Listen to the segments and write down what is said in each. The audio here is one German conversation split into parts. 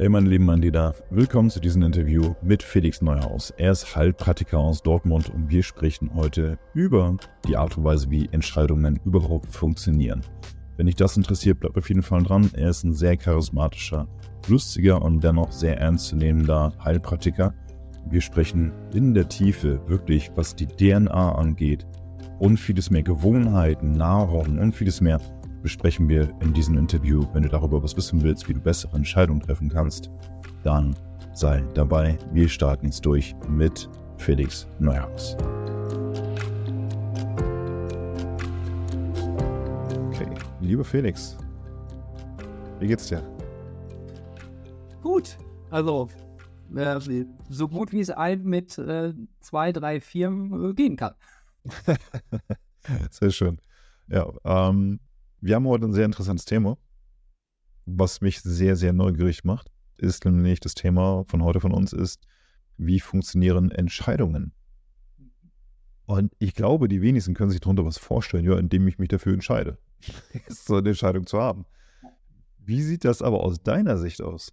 Hey meine lieben Mandida, willkommen zu diesem Interview mit Felix Neuhaus. Er ist Heilpraktiker aus Dortmund und wir sprechen heute über die Art und Weise, wie Entscheidungen überhaupt funktionieren. Wenn dich das interessiert, bleib auf jeden Fall dran. Er ist ein sehr charismatischer, lustiger und dennoch sehr ernstzunehmender Heilpraktiker. Wir sprechen in der Tiefe wirklich, was die DNA angeht und vieles mehr Gewohnheiten, Nahrung und vieles mehr besprechen wir in diesem Interview. Wenn du darüber was wissen willst, wie du bessere Entscheidungen treffen kannst, dann sei dabei. Wir starten jetzt durch mit Felix Neuhaus. Okay, lieber Felix, wie geht's dir? Gut, also äh, so gut wie es einem mit äh, zwei, drei Firmen äh, gehen kann. Sehr schön. Ja, ähm, wir haben heute ein sehr interessantes Thema, was mich sehr, sehr neugierig macht. Ist nämlich das Thema von heute von uns ist, wie funktionieren Entscheidungen? Und ich glaube, die wenigsten können sich darunter was vorstellen, ja, indem ich mich dafür entscheide, so eine Entscheidung zu haben. Wie sieht das aber aus deiner Sicht aus?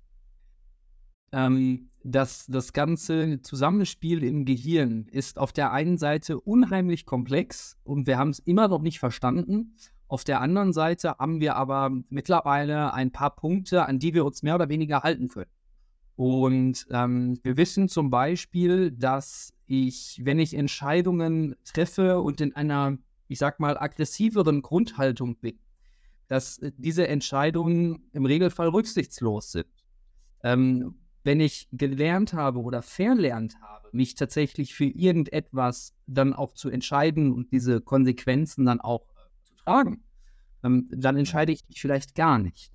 Ähm, das, das ganze Zusammenspiel im Gehirn ist auf der einen Seite unheimlich komplex und wir haben es immer noch nicht verstanden. Auf der anderen Seite haben wir aber mittlerweile ein paar Punkte, an die wir uns mehr oder weniger halten können. Und ähm, wir wissen zum Beispiel, dass ich, wenn ich Entscheidungen treffe und in einer, ich sag mal, aggressiveren Grundhaltung bin, dass diese Entscheidungen im Regelfall rücksichtslos sind. Ähm, wenn ich gelernt habe oder verlernt habe, mich tatsächlich für irgendetwas dann auch zu entscheiden und diese Konsequenzen dann auch tragen, ähm, dann entscheide ich mich vielleicht gar nicht.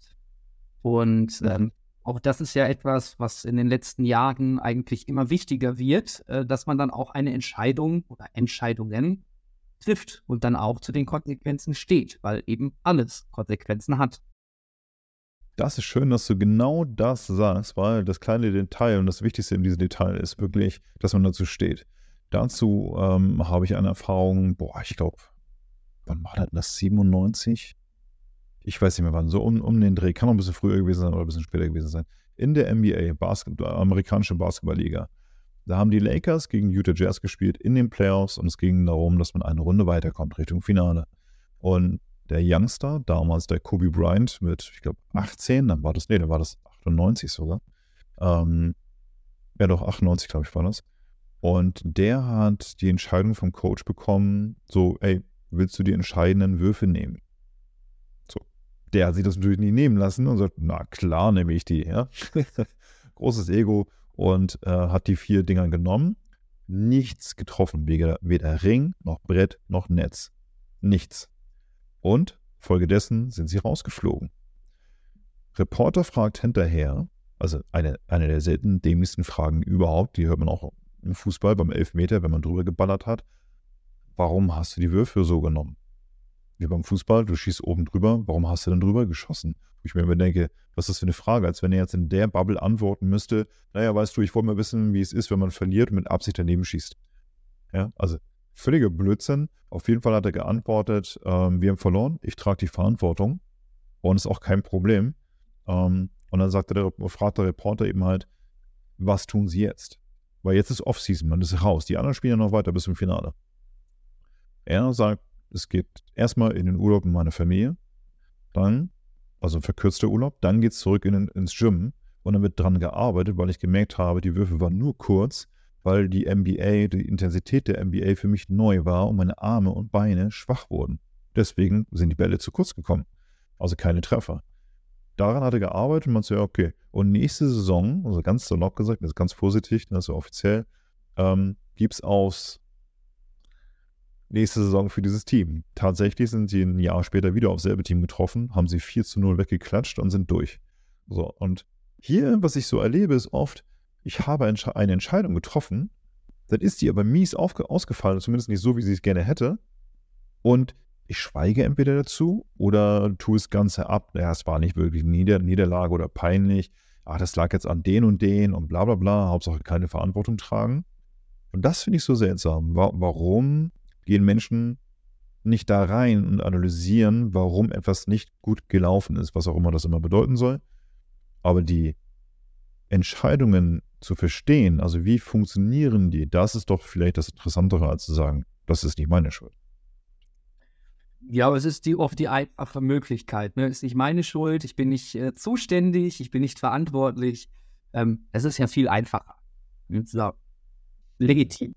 Und ähm, auch das ist ja etwas, was in den letzten Jahren eigentlich immer wichtiger wird, äh, dass man dann auch eine Entscheidung oder Entscheidungen trifft und dann auch zu den Konsequenzen steht, weil eben alles Konsequenzen hat. Das ist schön, dass du genau das sagst, weil das kleine Detail und das Wichtigste in diesem Detail ist wirklich, dass man dazu steht. Dazu ähm, habe ich eine Erfahrung, boah, ich glaube, wann war das? 97? Ich weiß nicht mehr wann, so um, um den Dreh, kann noch ein bisschen früher gewesen sein oder ein bisschen später gewesen sein. In der NBA, Basketball, amerikanische Basketballliga. Da haben die Lakers gegen Utah Jazz gespielt in den Playoffs und es ging darum, dass man eine Runde weiterkommt Richtung Finale. Und der Youngster, damals der Kobe Bryant mit, ich glaube, 18, dann war das, nee, dann war das 98 sogar. Ähm, ja, doch, 98, glaube ich, war das. Und der hat die Entscheidung vom Coach bekommen, so, ey, willst du die entscheidenden Würfe nehmen? So. Der hat sich das natürlich nie nehmen lassen und sagt, na klar, nehme ich die, ja. Großes Ego und äh, hat die vier Dinger genommen. Nichts getroffen, weder, weder Ring, noch Brett, noch Netz. Nichts. Und folgedessen sind sie rausgeflogen. Reporter fragt hinterher, also eine, eine der selten dämlichsten Fragen überhaupt, die hört man auch im Fußball beim Elfmeter, wenn man drüber geballert hat warum hast du die Würfe so genommen? Wie beim Fußball, du schießt oben drüber, warum hast du denn drüber geschossen? Wo ich mir immer denke, was ist das für eine Frage? Als wenn er jetzt in der Bubble antworten müsste, naja, weißt du, ich wollte mal wissen, wie es ist, wenn man verliert und mit Absicht daneben schießt. Ja, also völliger Blödsinn. Auf jeden Fall hat er geantwortet, ähm, wir haben verloren, ich trage die Verantwortung und ist auch kein Problem. Ähm, und dann sagte der, fragt der Reporter eben halt, was tun sie jetzt? Weil jetzt ist Offseason, man ist raus. Die anderen spielen ja noch weiter bis zum Finale. Er sagt, es geht erstmal in den Urlaub mit meiner Familie, dann, also verkürzter Urlaub, dann geht es zurück in, ins Gym und dann wird dran gearbeitet, weil ich gemerkt habe, die Würfe waren nur kurz, weil die NBA, die Intensität der NBA für mich neu war und meine Arme und Beine schwach wurden. Deswegen sind die Bälle zu kurz gekommen. Also keine Treffer. Daran hat er gearbeitet und man sagt, okay, und nächste Saison, also ganz salopp gesagt, das ist ganz vorsichtig, das ist offiziell, ähm, gibt es aus nächste Saison für dieses Team. Tatsächlich sind sie ein Jahr später wieder aufs selbe Team getroffen, haben sie 4 zu 0 weggeklatscht und sind durch. So, und hier, was ich so erlebe, ist oft, ich habe eine Entscheidung getroffen, dann ist die aber mies ausgefallen, zumindest nicht so, wie sie es gerne hätte. Und ich schweige entweder dazu oder tue das Ganze ab. Ja, es war nicht wirklich Nieder Niederlage oder peinlich. Ah, das lag jetzt an den und den und bla bla bla. Hauptsache keine Verantwortung tragen. Und das finde ich so seltsam. Warum gehen Menschen nicht da rein und analysieren, warum etwas nicht gut gelaufen ist, was auch immer das immer bedeuten soll. Aber die Entscheidungen zu verstehen, also wie funktionieren die, das ist doch vielleicht das Interessantere, als zu sagen, das ist nicht meine Schuld. Ja, aber es ist die, oft die einfache Möglichkeit. Ne? Es ist nicht meine Schuld, ich bin nicht äh, zuständig, ich bin nicht verantwortlich. Ähm, es ist ja viel einfacher. Legitim.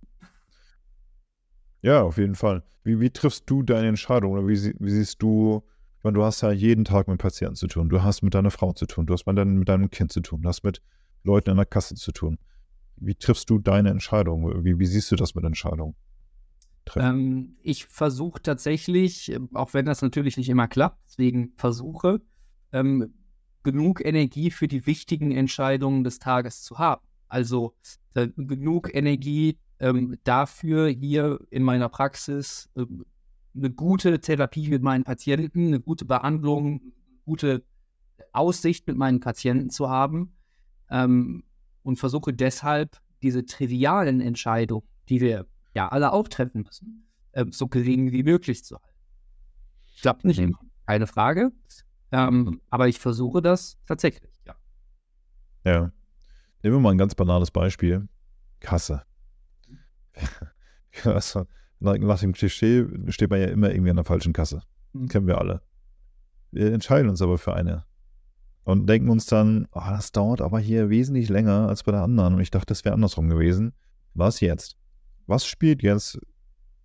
Ja, auf jeden Fall. Wie, wie triffst du deine Entscheidung oder wie, wie siehst du, ich meine, du hast ja jeden Tag mit Patienten zu tun, du hast mit deiner Frau zu tun, du hast mit, dein, mit deinem Kind zu tun, du hast mit Leuten in der Kasse zu tun. Wie triffst du deine Entscheidung? Wie, wie siehst du das mit Entscheidungen? Ähm, ich versuche tatsächlich, auch wenn das natürlich nicht immer klappt, deswegen versuche, ähm, genug Energie für die wichtigen Entscheidungen des Tages zu haben. Also äh, genug Energie ähm, dafür, hier in meiner Praxis äh, eine gute Therapie mit meinen Patienten, eine gute Behandlung, gute Aussicht mit meinen Patienten zu haben ähm, und versuche deshalb diese trivialen Entscheidungen, die wir ja alle auch treffen müssen, äh, so gering wie möglich zu halten. Klappt nicht mhm. immer, keine Frage. Ähm, aber ich versuche das tatsächlich, ja. Ja. Nehmen wir mal ein ganz banales Beispiel. Kasse. Also, nach dem Klischee steht man ja immer irgendwie an der falschen Kasse. Mhm. Kennen wir alle. Wir entscheiden uns aber für eine und denken uns dann, oh, das dauert aber hier wesentlich länger als bei der anderen. Und ich dachte, das wäre andersrum gewesen. Was jetzt? Was spielt jetzt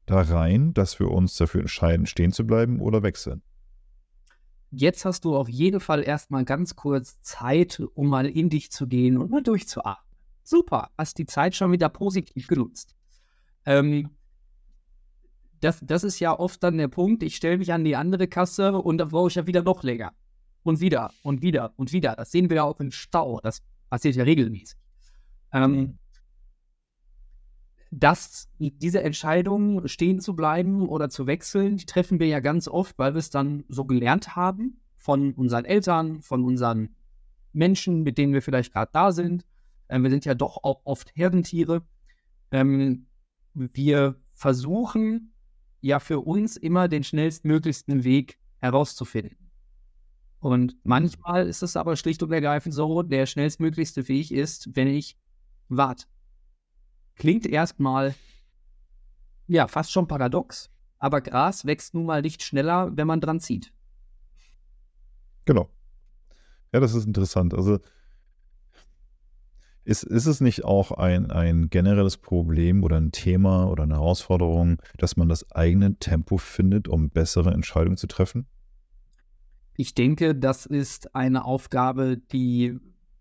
da rein, dass wir uns dafür entscheiden, stehen zu bleiben oder wechseln? Jetzt hast du auf jeden Fall erstmal ganz kurz Zeit, um mal in dich zu gehen und mal durchzuatmen. Super, hast die Zeit schon wieder positiv genutzt. Ähm, das, das ist ja oft dann der Punkt, ich stelle mich an die andere Kasse und da brauche ich ja wieder noch länger und wieder und wieder und wieder. Das sehen wir ja auch im Stau. Das passiert ja regelmäßig. Ähm, mhm. dass diese Entscheidung, stehen zu bleiben oder zu wechseln, die treffen wir ja ganz oft, weil wir es dann so gelernt haben von unseren Eltern, von unseren Menschen, mit denen wir vielleicht gerade da sind. Ähm, wir sind ja doch auch oft Herdentiere. Ähm, wir versuchen ja für uns immer den schnellstmöglichsten Weg herauszufinden. Und manchmal ist es aber schlicht und ergreifend so, der schnellstmöglichste Weg ist, wenn ich warte. Klingt erstmal, ja, fast schon paradox, aber Gras wächst nun mal nicht schneller, wenn man dran zieht. Genau. Ja, das ist interessant. Also ist, ist es nicht auch ein, ein generelles Problem oder ein Thema oder eine Herausforderung, dass man das eigene Tempo findet, um bessere Entscheidungen zu treffen? Ich denke, das ist eine Aufgabe, die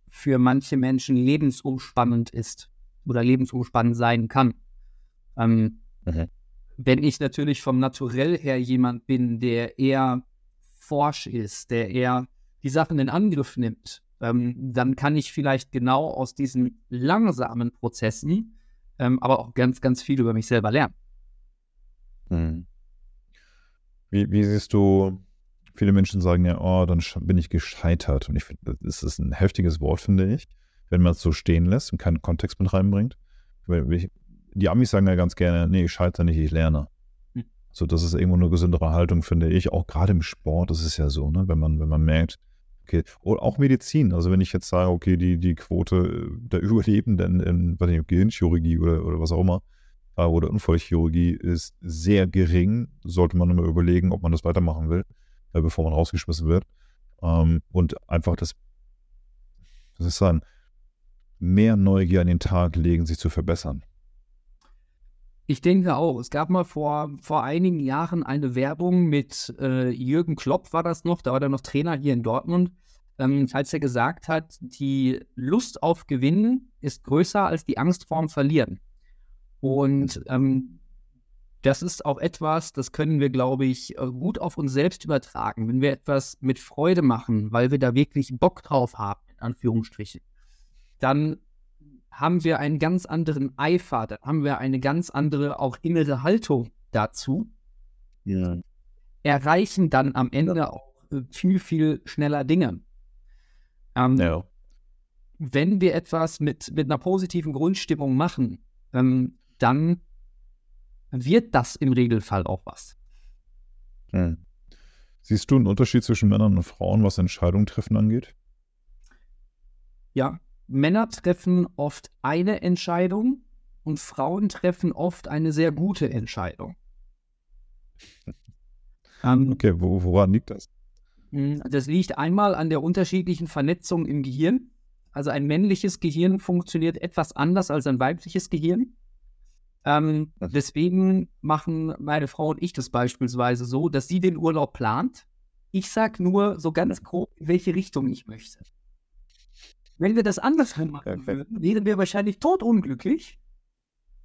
für manche Menschen lebensumspannend ist oder lebensumspannend sein kann. Ähm, mhm. Wenn ich natürlich vom Naturell her jemand bin, der eher forsch ist, der eher die Sachen in Angriff nimmt, ähm, dann kann ich vielleicht genau aus diesen langsamen Prozessen ähm, aber auch ganz, ganz viel über mich selber lernen. Mhm. Wie, wie siehst du Viele Menschen sagen ja, oh, dann bin ich gescheitert. Und ich finde, das ist ein heftiges Wort, finde ich, wenn man es so stehen lässt und keinen Kontext mit reinbringt. Die Amis sagen ja ganz gerne, nee, ich scheitere nicht, ich lerne. Hm. So, das ist irgendwo eine gesündere Haltung, finde ich. Auch gerade im Sport das ist ja so, ne? wenn man, wenn man merkt, okay, oder auch Medizin. Also wenn ich jetzt sage, okay, die, die Quote der Überlebenden in, weiß nicht, Gehirnchirurgie oder, oder was auch immer, äh, oder Unfallchirurgie ist sehr gering, sollte man immer überlegen, ob man das weitermachen will äh, bevor man rausgeschmissen wird. Ähm, und einfach das, soll ich sagen, mehr Neugier an den Tag legen, sich zu verbessern. Ich denke auch. Es gab mal vor, vor einigen Jahren eine Werbung mit äh, Jürgen Klopp, war das noch, da war er noch Trainer hier in Dortmund, ähm, als er gesagt hat, die Lust auf Gewinnen ist größer als die Angst vorm Verlieren. Und ähm, das ist auch etwas, das können wir, glaube ich, äh, gut auf uns selbst übertragen. Wenn wir etwas mit Freude machen, weil wir da wirklich Bock drauf haben, in Anführungsstrichen, dann haben wir einen ganz anderen Eifer, dann haben wir eine ganz andere auch innere Haltung dazu. Ja. Erreichen dann am Ende auch äh, viel, viel schneller Dinge. Ähm, ja. Wenn wir etwas mit, mit einer positiven Grundstimmung machen, ähm, dann wird das im Regelfall auch was. Hm. Siehst du einen Unterschied zwischen Männern und Frauen, was Entscheidungen treffen angeht? Ja, Männer treffen oft eine Entscheidung und Frauen treffen oft eine sehr gute Entscheidung. ähm, okay, wo, woran liegt das? Hm, das liegt einmal an der unterschiedlichen Vernetzung im Gehirn. Also ein männliches Gehirn funktioniert etwas anders als ein weibliches Gehirn. Ähm, deswegen machen meine Frau und ich das beispielsweise so, dass sie den Urlaub plant. Ich sage nur so ganz grob, in welche Richtung ich möchte. Wenn wir das andersrum machen würden, wären wir wahrscheinlich totunglücklich.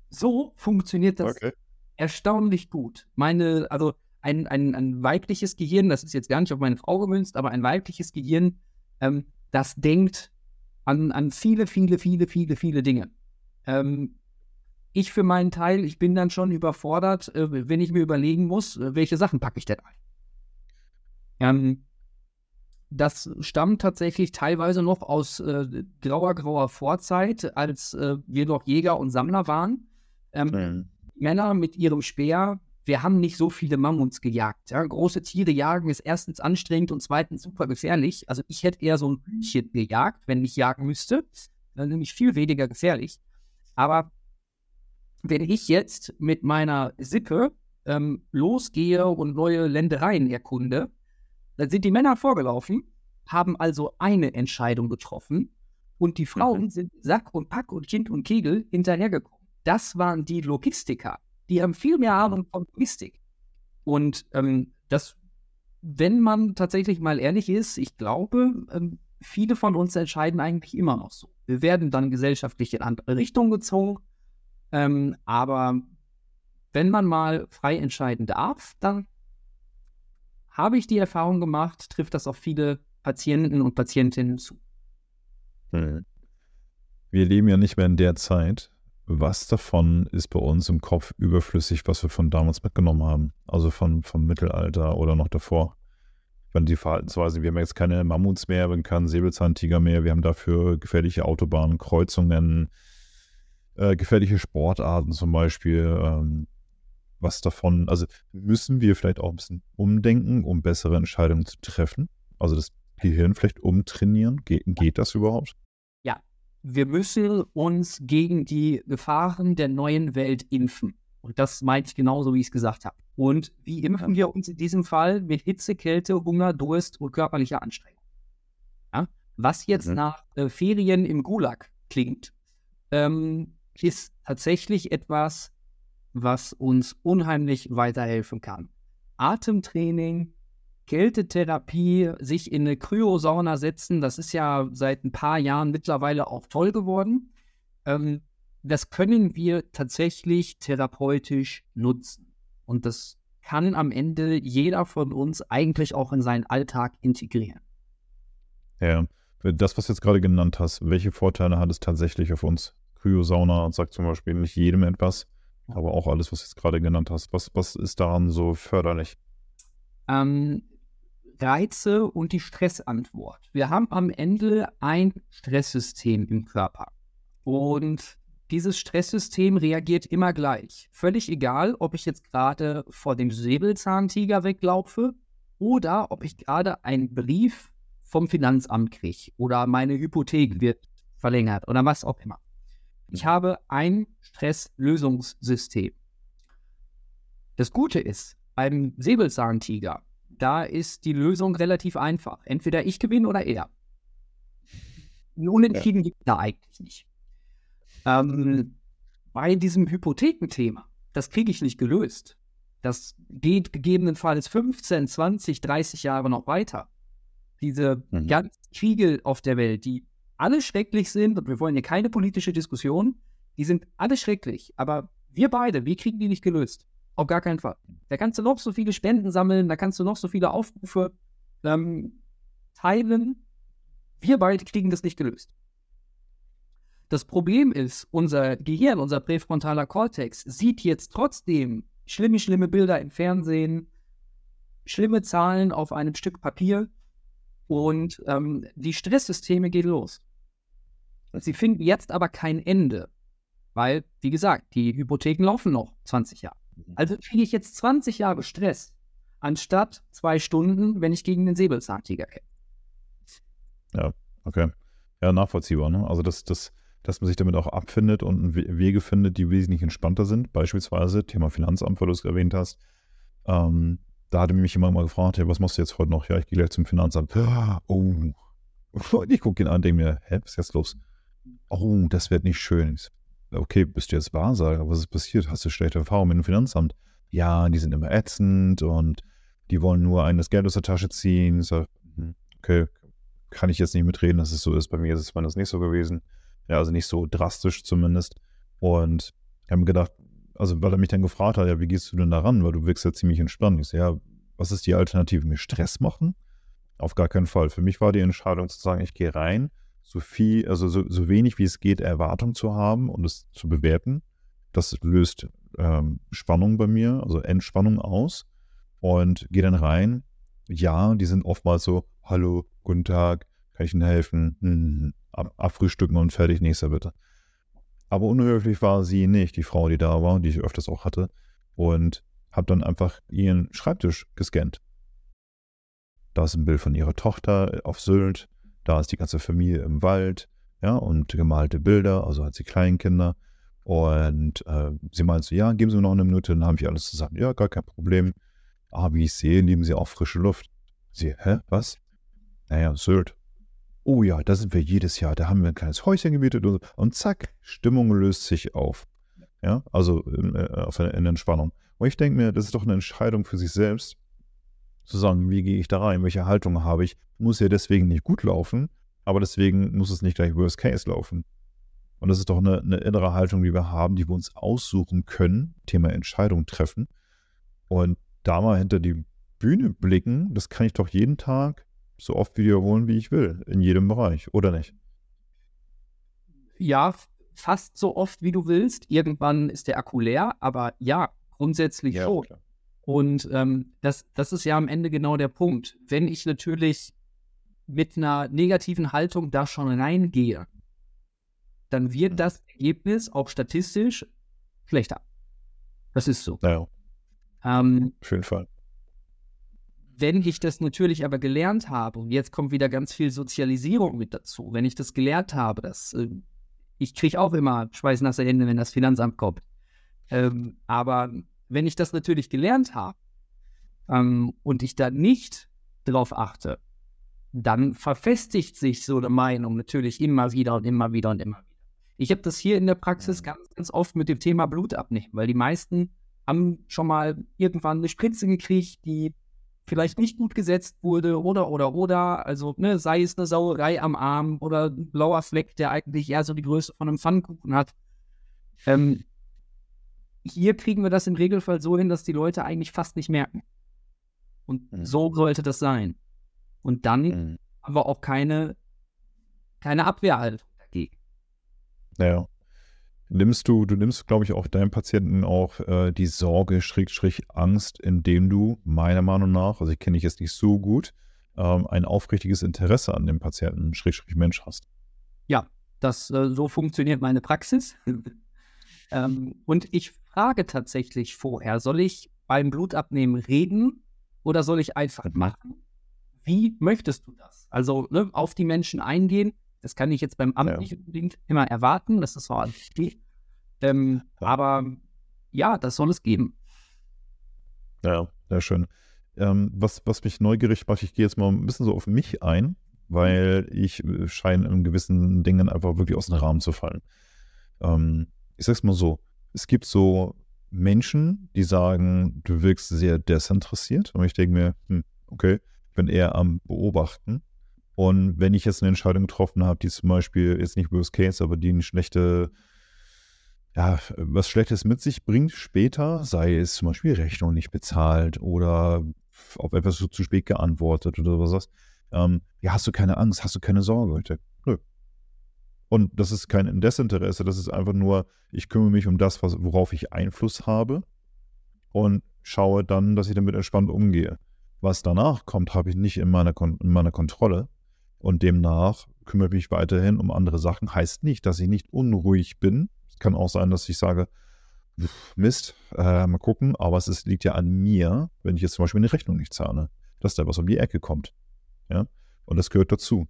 So funktioniert das okay. erstaunlich gut. Meine, also ein, ein, ein weibliches Gehirn, das ist jetzt gar nicht auf meine Frau gemünzt, aber ein weibliches Gehirn, ähm, das denkt an, an viele, viele, viele, viele, viele Dinge. Ähm, ich für meinen Teil, ich bin dann schon überfordert, äh, wenn ich mir überlegen muss, äh, welche Sachen packe ich denn ein. Ähm, das stammt tatsächlich teilweise noch aus äh, grauer, grauer Vorzeit, als äh, wir noch Jäger und Sammler waren. Ähm, mhm. Männer mit ihrem Speer, wir haben nicht so viele Mammuts gejagt. Ja? Große Tiere jagen ist erstens anstrengend und zweitens super gefährlich. Also ich hätte eher so ein Hühnchen gejagt, wenn ich jagen müsste. Dann nämlich viel weniger gefährlich. Aber wenn ich jetzt mit meiner Sippe ähm, losgehe und neue Ländereien erkunde, dann sind die Männer vorgelaufen, haben also eine Entscheidung getroffen und die Frauen mhm. sind Sack und Pack und Kind und Kegel hinterhergekommen. Das waren die Logistiker. Die haben viel mehr Ahnung von Logistik. Und ähm, das, wenn man tatsächlich mal ehrlich ist, ich glaube, ähm, viele von uns entscheiden eigentlich immer noch so. Wir werden dann gesellschaftlich in andere Richtungen gezogen. Ähm, aber wenn man mal frei entscheiden darf, dann habe ich die Erfahrung gemacht, trifft das auf viele Patienten und Patientinnen zu. Hm. Wir leben ja nicht mehr in der Zeit. Was davon ist bei uns im Kopf überflüssig, was wir von damals mitgenommen haben? Also von, vom Mittelalter oder noch davor? Meine, die Verhaltensweise, wir haben jetzt keine Mammuts mehr, wir haben keinen Säbelzahntiger mehr, wir haben dafür gefährliche Autobahnen, Kreuzungen, äh, gefährliche Sportarten zum Beispiel. Ähm, was davon, also müssen wir vielleicht auch ein bisschen umdenken, um bessere Entscheidungen zu treffen? Also das Gehirn vielleicht umtrainieren? Ge geht das überhaupt? Ja, wir müssen uns gegen die Gefahren der neuen Welt impfen. Und das meinte ich genauso, wie ich es gesagt habe. Und wie impfen wir uns in diesem Fall? Mit Hitze, Kälte, Hunger, Durst und körperlicher Anstrengung. Ja? Was jetzt mhm. nach äh, Ferien im Gulag klingt, ähm, ist tatsächlich etwas, was uns unheimlich weiterhelfen kann. Atemtraining, Kältetherapie, sich in eine Kryosauna setzen, das ist ja seit ein paar Jahren mittlerweile auch toll geworden. Ähm, das können wir tatsächlich therapeutisch nutzen. Und das kann am Ende jeder von uns eigentlich auch in seinen Alltag integrieren. Ja, das, was du jetzt gerade genannt hast, welche Vorteile hat es tatsächlich auf uns? Kryosauna sagt zum Beispiel nicht jedem etwas. Aber auch alles, was du jetzt gerade genannt hast. Was, was ist daran so förderlich? Ähm, Reize und die Stressantwort. Wir haben am Ende ein Stresssystem im Körper. Und dieses Stresssystem reagiert immer gleich. Völlig egal, ob ich jetzt gerade vor dem Säbelzahntiger weglaufe oder ob ich gerade einen Brief vom Finanzamt kriege oder meine Hypothek wird verlängert oder was auch immer. Ich habe ein Stresslösungssystem. Das Gute ist, beim Säbelzahntiger, da ist die Lösung relativ einfach. Entweder ich gewinne oder er. Ein Unentschieden ja. gibt es da eigentlich nicht. Ähm, bei diesem Hypothekenthema, das kriege ich nicht gelöst. Das geht gegebenenfalls 15, 20, 30 Jahre noch weiter. Diese mhm. ganzen Kriege auf der Welt, die alle schrecklich sind und wir wollen hier keine politische Diskussion. Die sind alle schrecklich, aber wir beide, wir kriegen die nicht gelöst. Auf gar keinen Fall. Da kannst du noch so viele Spenden sammeln, da kannst du noch so viele Aufrufe ähm, teilen. Wir beide kriegen das nicht gelöst. Das Problem ist, unser Gehirn, unser präfrontaler Kortex sieht jetzt trotzdem schlimme, schlimme Bilder im Fernsehen, schlimme Zahlen auf einem Stück Papier und ähm, die Stresssysteme gehen los. Sie finden jetzt aber kein Ende, weil, wie gesagt, die Hypotheken laufen noch 20 Jahre. Mhm. Also kriege ich jetzt 20 Jahre Stress, anstatt zwei Stunden, wenn ich gegen den Säbelzahntiger kämpfe. Ja, okay. ja, nachvollziehbar. Ne? Also, dass, dass, dass man sich damit auch abfindet und Wege findet, die wesentlich entspannter sind. Beispielsweise Thema Finanzamt, weil du es erwähnt hast. Ähm, da hatte mich jemand mal gefragt, hey, was machst du jetzt heute noch? Ja, ich gehe gleich zum Finanzamt. Oh. Ich gucke ihn an und denke mir, hä, was ist jetzt los? Oh, das wird nicht schön. Okay, bist du jetzt Wahrsager? Was ist passiert? Hast du schlechte Erfahrungen mit dem Finanzamt? Ja, die sind immer ätzend und die wollen nur einen das Geld aus der Tasche ziehen. So, hm, okay, kann ich jetzt nicht mitreden, dass es so ist. Bei mir ist es das nicht so gewesen. Ja, also nicht so drastisch zumindest. Und ich habe mir gedacht, also weil er mich dann gefragt hat, ja, wie gehst du denn da ran? Weil du wirkst ja ziemlich entspannt. Ich so, ja, was ist die Alternative? Mir Stress machen? Auf gar keinen Fall. Für mich war die Entscheidung zu sagen, ich gehe rein, so viel, also so, so wenig wie es geht, Erwartung zu haben und es zu bewerten. Das löst ähm, Spannung bei mir, also Entspannung aus und gehe dann rein. Ja, die sind oftmals so, hallo, guten Tag, kann ich Ihnen helfen? Hm, ab, abfrühstücken und fertig, nächster bitte. Aber unhöflich war sie nicht, die Frau, die da war, die ich öfters auch hatte. Und habe dann einfach ihren Schreibtisch gescannt. Da ist ein Bild von ihrer Tochter auf Sylt, da ist die ganze Familie im Wald, ja, und gemalte Bilder, also hat sie Kleinkinder. Und äh, sie meinte so, ja, geben Sie mir noch eine Minute, dann habe ich alles zusammen. Ja, gar kein Problem. Aber ah, wie ich sehe, lieben Sie auch frische Luft. Sie, hä, was? Naja, Sylt. Oh ja, da sind wir jedes Jahr, da haben wir ein kleines Häuschen gemietet und, und zack, Stimmung löst sich auf. Ja, also in, äh, in Entspannung. Und ich denke mir, das ist doch eine Entscheidung für sich selbst, zu sagen, wie gehe ich da rein, welche Haltung habe ich. Muss ja deswegen nicht gut laufen, aber deswegen muss es nicht gleich Worst Case laufen. Und das ist doch eine, eine innere Haltung, die wir haben, die wir uns aussuchen können, Thema Entscheidung treffen. Und da mal hinter die Bühne blicken, das kann ich doch jeden Tag so oft wiederholen, wie ich will, in jedem Bereich, oder nicht? Ja, fast so oft, wie du willst. Irgendwann ist der Akku leer, aber ja, grundsätzlich ja, schon. Klar. Und ähm, das, das ist ja am Ende genau der Punkt. Wenn ich natürlich mit einer negativen Haltung da schon reingehe, dann wird mhm. das Ergebnis auch statistisch schlechter. Das ist so. Ja. Ähm, Auf jeden Fall. Wenn ich das natürlich aber gelernt habe, und jetzt kommt wieder ganz viel Sozialisierung mit dazu, wenn ich das gelernt habe, dass äh, ich kriege auch immer schweißnasse Hände, wenn das Finanzamt kommt. Ähm, aber wenn ich das natürlich gelernt habe ähm, und ich da nicht drauf achte, dann verfestigt sich so eine Meinung natürlich immer wieder und immer wieder und immer wieder. Ich habe das hier in der Praxis ganz, ganz oft mit dem Thema Blut abnehmen, weil die meisten haben schon mal irgendwann eine Spritze gekriegt, die vielleicht nicht gut gesetzt wurde oder oder oder, also ne, sei es eine Sauerei am Arm oder ein blauer Fleck, der eigentlich eher so die Größe von einem Pfannkuchen hat. Ähm, hier kriegen wir das im Regelfall so hin, dass die Leute eigentlich fast nicht merken. Und mhm. so sollte das sein. Und dann mhm. haben wir auch keine, keine Abwehrhaltung dagegen. Naja. Nimmst du, du nimmst, glaube ich, auch deinem Patienten auch äh, die Sorge, Schräg, Schräg, Angst, indem du, meiner Meinung nach, also ich kenne dich jetzt nicht so gut, ähm, ein aufrichtiges Interesse an dem Patienten, Schräg, Schräg, Mensch hast. Ja, das, äh, so funktioniert meine Praxis. ähm, und ich frage tatsächlich vorher, soll ich beim Blutabnehmen reden oder soll ich einfach machen? Wie möchtest du das? Also ne, auf die Menschen eingehen, das kann ich jetzt beim Amt ja. nicht unbedingt immer erwarten, das ist zwar wichtig, ähm, ja. aber ja, das soll es geben. Ja, sehr schön. Ähm, was, was mich neugierig macht, ich gehe jetzt mal ein bisschen so auf mich ein, weil ich äh, scheine in gewissen Dingen einfach wirklich aus dem Rahmen zu fallen. Ähm, ich sag's mal so, es gibt so Menschen, die sagen, du wirkst sehr desinteressiert. Und ich denke mir, hm, okay, ich bin eher am Beobachten. Und wenn ich jetzt eine Entscheidung getroffen habe, die zum Beispiel jetzt nicht Worst Case, aber die eine schlechte, ja, was Schlechtes mit sich bringt später, sei es zum Beispiel Rechnung nicht bezahlt oder auf etwas zu spät geantwortet oder was, ähm, ja, hast du keine Angst, hast du keine Sorge? Denke, nö, und das ist kein Desinteresse, das ist einfach nur, ich kümmere mich um das, was, worauf ich Einfluss habe und schaue dann, dass ich damit entspannt umgehe. Was danach kommt, habe ich nicht in meiner, Kon in meiner Kontrolle. Und demnach kümmere ich mich weiterhin um andere Sachen. Heißt nicht, dass ich nicht unruhig bin. Es kann auch sein, dass ich sage, Mist, äh, mal gucken, aber es ist, liegt ja an mir, wenn ich jetzt zum Beispiel eine Rechnung nicht zahle, dass da was um die Ecke kommt. Ja, und das gehört dazu.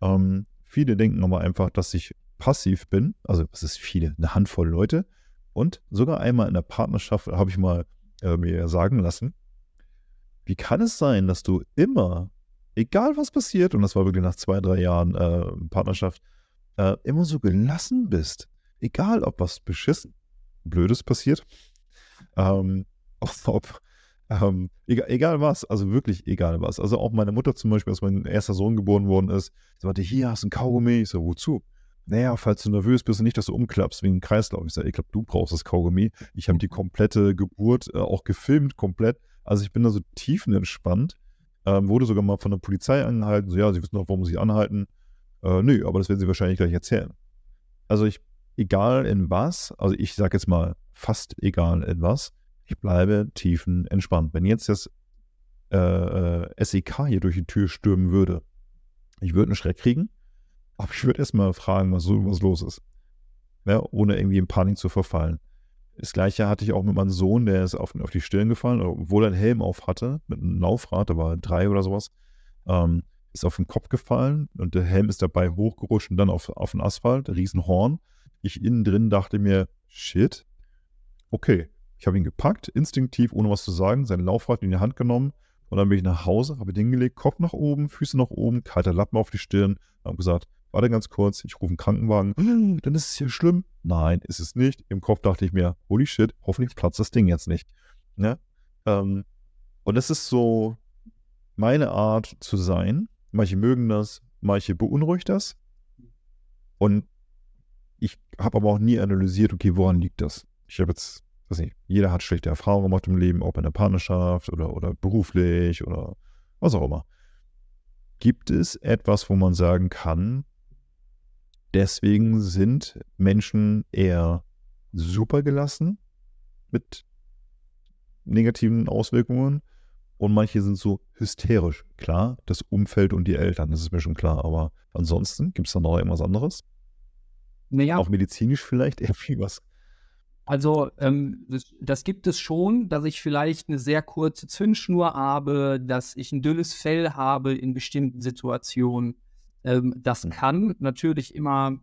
Ähm, viele denken aber einfach, dass ich passiv bin. Also, es ist viele, eine Handvoll Leute. Und sogar einmal in der Partnerschaft habe ich mal äh, mir sagen lassen, wie kann es sein, dass du immer, egal was passiert, und das war wirklich nach zwei, drei Jahren äh, Partnerschaft, äh, immer so gelassen bist. Egal, ob was beschissen, Blödes passiert, ähm, ob, ähm, egal, egal, was, also wirklich egal was. Also auch meine Mutter zum Beispiel, als mein erster Sohn geboren worden ist, sie sagte, hier hast du ein Kaugummi. Ich so, wozu? Naja, falls du nervös bist und nicht, dass du umklappst wegen Kreislauf. Ich sage, ich glaube, du brauchst das Kaugummi. Ich habe die komplette Geburt äh, auch gefilmt, komplett. Also ich bin da so tiefenentspannt. Ähm, wurde sogar mal von der Polizei angehalten. So, ja, sie wissen doch, warum sie anhalten. Äh, nö, aber das werden sie wahrscheinlich gleich erzählen. Also ich, egal in was, also ich sage jetzt mal fast egal in was, ich bleibe tiefenentspannt. Wenn jetzt das äh, äh SEK hier durch die Tür stürmen würde, ich würde einen Schreck kriegen, aber ich würde erstmal fragen, was, was los ist. Ja, ohne irgendwie in Panik zu verfallen. Das gleiche hatte ich auch mit meinem Sohn, der ist auf, auf die Stirn gefallen, obwohl er einen Helm auf hatte, mit einem Laufrad, da war drei oder sowas, ähm, ist auf den Kopf gefallen und der Helm ist dabei hochgerutscht und dann auf, auf den Asphalt, Riesenhorn. Ich innen drin dachte mir, shit, okay. Ich habe ihn gepackt, instinktiv, ohne was zu sagen, sein Laufrad in die Hand genommen und dann bin ich nach Hause, habe ihn hingelegt, Kopf nach oben, Füße nach oben, kalter Lappen auf die Stirn und habe gesagt, warte ganz kurz, ich rufe einen Krankenwagen, dann ist es hier schlimm. Nein, ist es nicht. Im Kopf dachte ich mir, holy shit, hoffentlich platzt das Ding jetzt nicht. Ne? Ähm, und es ist so meine Art zu sein. Manche mögen das, manche beunruhigt das. Und ich habe aber auch nie analysiert, okay, woran liegt das? Ich habe jetzt, weiß nicht, jeder hat schlechte Erfahrungen gemacht im Leben, ob in der Partnerschaft oder, oder beruflich oder was auch immer. Gibt es etwas, wo man sagen kann, Deswegen sind Menschen eher super gelassen mit negativen Auswirkungen und manche sind so hysterisch. Klar, das Umfeld und die Eltern, das ist mir schon klar, aber ansonsten gibt es da noch irgendwas anderes? Naja. Auch medizinisch vielleicht irgendwie was. Also ähm, das, das, gibt es schon, dass ich vielleicht eine sehr kurze Zündschnur habe, dass ich ein dünnes Fell habe in bestimmten Situationen. Ähm, das mhm. kann natürlich immer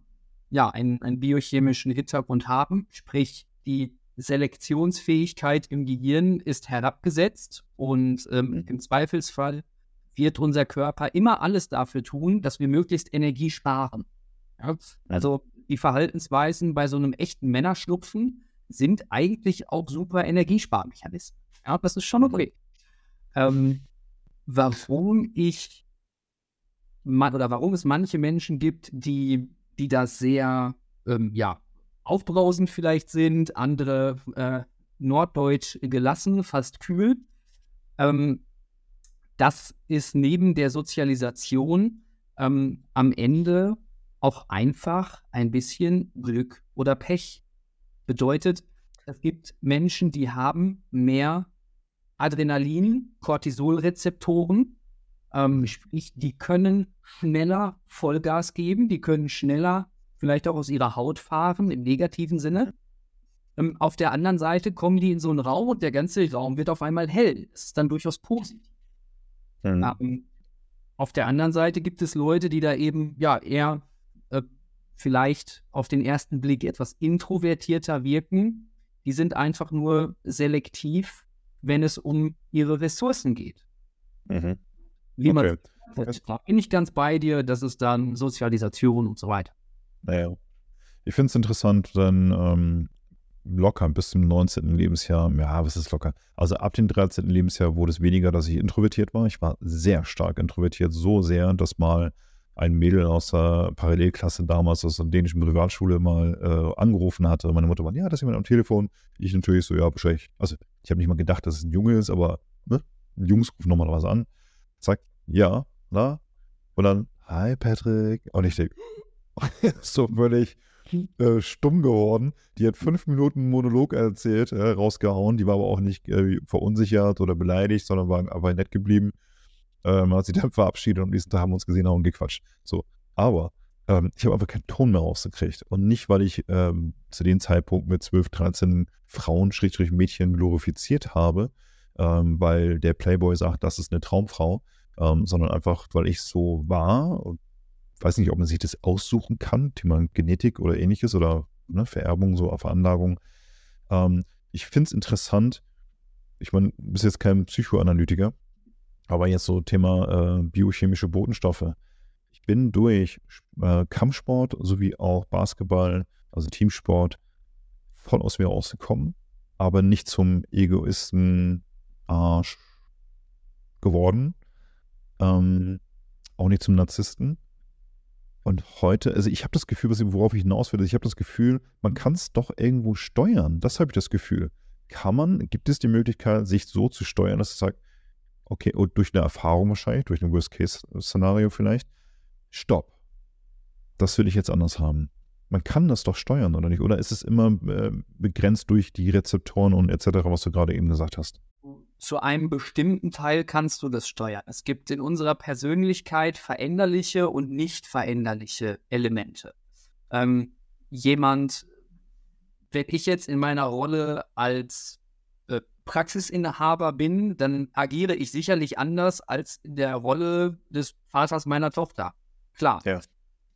ja, einen, einen biochemischen Hintergrund haben, sprich die Selektionsfähigkeit im Gehirn ist herabgesetzt und ähm, mhm. im Zweifelsfall wird unser Körper immer alles dafür tun, dass wir möglichst Energie sparen. Ja? Also die Verhaltensweisen bei so einem echten Männerschlupfen sind eigentlich auch super Energiesparmechanismen. Ja, das ist schon mhm. okay. Ähm, warum ich oder warum es manche Menschen gibt, die, die da sehr, ähm, ja, aufbrausend vielleicht sind, andere äh, norddeutsch gelassen, fast kühl. Ähm, das ist neben der Sozialisation ähm, am Ende auch einfach ein bisschen Glück oder Pech. Bedeutet, es gibt Menschen, die haben mehr Adrenalin, Cortisolrezeptoren ähm, sprich, die können schneller Vollgas geben, die können schneller vielleicht auch aus ihrer Haut fahren im negativen Sinne. Ähm, auf der anderen Seite kommen die in so einen Raum und der ganze Raum wird auf einmal hell. Das ist dann durchaus positiv. Mhm. Ähm, auf der anderen Seite gibt es Leute, die da eben ja eher äh, vielleicht auf den ersten Blick etwas introvertierter wirken. Die sind einfach nur selektiv, wenn es um ihre Ressourcen geht. Mhm wie okay. man da bin ich ganz bei dir, das ist dann Sozialisation und so weiter. Naja. Ich finde es interessant, dann ähm, locker bis zum 19. Lebensjahr, ja, was ist locker? Also ab dem 13. Lebensjahr wurde es weniger, dass ich introvertiert war. Ich war sehr stark introvertiert, so sehr, dass mal ein Mädel aus der Parallelklasse damals aus der dänischen Privatschule mal äh, angerufen hatte. Meine Mutter war, ja, das ist jemand am Telefon. Ich natürlich so, ja, wahrscheinlich. Also ich habe nicht mal gedacht, dass es ein Junge ist, aber ne? Jungs rufen normalerweise an sagt, ja, na? Und dann, hi Patrick. Und ich denke, so völlig äh, stumm geworden. Die hat fünf Minuten Monolog erzählt, äh, rausgehauen. Die war aber auch nicht äh, verunsichert oder beleidigt, sondern war einfach nett geblieben. Ähm, hat sich dann verabschiedet und am nächsten Tag haben wir uns gesehen und gequatscht. So, aber ähm, ich habe einfach keinen Ton mehr rausgekriegt. Und nicht, weil ich ähm, zu dem Zeitpunkt mit 12, 13 Frauen, Mädchen glorifiziert habe, ähm, weil der Playboy sagt, das ist eine Traumfrau, ähm, sondern einfach, weil ich so war, weiß nicht, ob man sich das aussuchen kann, Thema Genetik oder ähnliches oder ne, Vererbung, so auf Veranlagung. Ähm, ich finde es interessant, ich meine, du bist jetzt kein Psychoanalytiker, aber jetzt so Thema äh, biochemische Botenstoffe. Ich bin durch äh, Kampfsport sowie auch Basketball, also Teamsport, voll aus mir rausgekommen, aber nicht zum Egoisten Arsch geworden. Ähm, auch nicht zum Narzissten. Und heute, also ich habe das Gefühl, worauf ich hinaus will, ich habe das Gefühl, man kann es doch irgendwo steuern. Das habe ich das Gefühl. Kann man, gibt es die Möglichkeit, sich so zu steuern, dass es sagt, okay, durch eine Erfahrung wahrscheinlich, durch ein Worst-Case-Szenario vielleicht, stopp. Das will ich jetzt anders haben. Man kann das doch steuern, oder nicht? Oder ist es immer äh, begrenzt durch die Rezeptoren und etc., was du gerade eben gesagt hast? Zu einem bestimmten Teil kannst du das steuern. Es gibt in unserer Persönlichkeit veränderliche und nicht veränderliche Elemente. Ähm, jemand, wenn ich jetzt in meiner Rolle als äh, Praxisinhaber bin, dann agiere ich sicherlich anders als in der Rolle des Vaters meiner Tochter. Klar. Ja.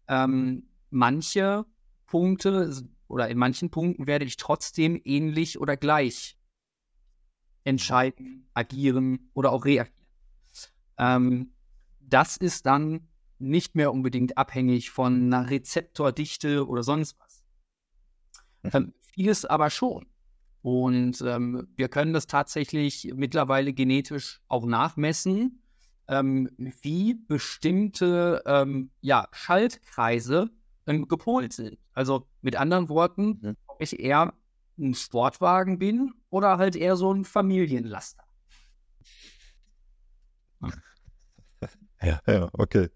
Ähm, manche Punkte oder in manchen Punkten werde ich trotzdem ähnlich oder gleich entscheiden, agieren oder auch reagieren. Ähm, das ist dann nicht mehr unbedingt abhängig von einer Rezeptordichte oder sonst was. Mhm. Ähm, vieles aber schon. Und ähm, wir können das tatsächlich mittlerweile genetisch auch nachmessen, ähm, wie bestimmte ähm, ja, Schaltkreise ähm, gepolt sind. Also mit anderen Worten, mhm. ob ich eher ein Sportwagen bin oder halt eher so ein Familienlaster. Ja, ja, okay.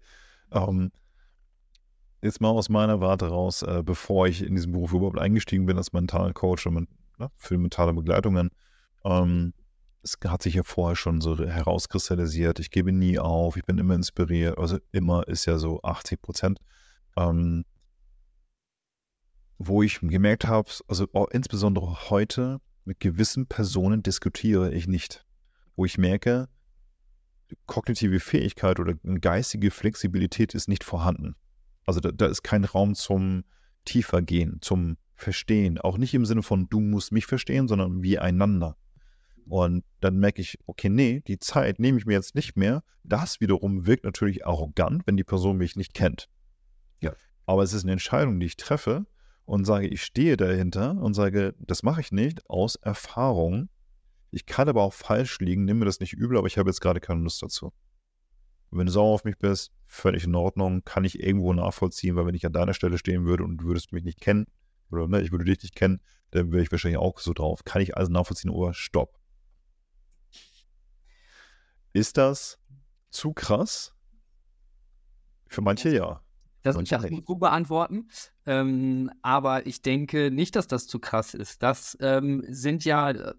Um, ähm, jetzt mal aus meiner Warte raus, äh, bevor ich in diesen Beruf überhaupt eingestiegen bin als Mentalcoach und ne, für mentale Begleitungen. Ähm, es hat sich ja vorher schon so herauskristallisiert. Ich gebe nie auf, ich bin immer inspiriert. Also immer ist ja so 80 Prozent. Ähm, wo ich gemerkt habe, also oh, insbesondere heute mit gewissen Personen diskutiere ich nicht. Wo ich merke, kognitive Fähigkeit oder geistige Flexibilität ist nicht vorhanden. Also da, da ist kein Raum zum tiefer gehen, zum Verstehen. Auch nicht im Sinne von, du musst mich verstehen, sondern wir einander. Und dann merke ich, okay, nee, die Zeit nehme ich mir jetzt nicht mehr. Das wiederum wirkt natürlich arrogant, wenn die Person mich nicht kennt. Ja. Aber es ist eine Entscheidung, die ich treffe und sage, ich stehe dahinter und sage, das mache ich nicht aus Erfahrung. Ich kann aber auch falsch liegen, nimm mir das nicht übel, aber ich habe jetzt gerade keine Lust dazu. Und wenn du sauer auf mich bist, völlig in Ordnung, kann ich irgendwo nachvollziehen, weil wenn ich an deiner Stelle stehen würde und du würdest mich nicht kennen, oder ne, ich würde dich nicht kennen, dann wäre ich wahrscheinlich auch so drauf. Kann ich also nachvollziehen, oder oh, stopp. Ist das zu krass? Für manche ja. Das kann ich gut beantworten. Ähm, aber ich denke nicht, dass das zu krass ist. Das ähm, sind ja, äh,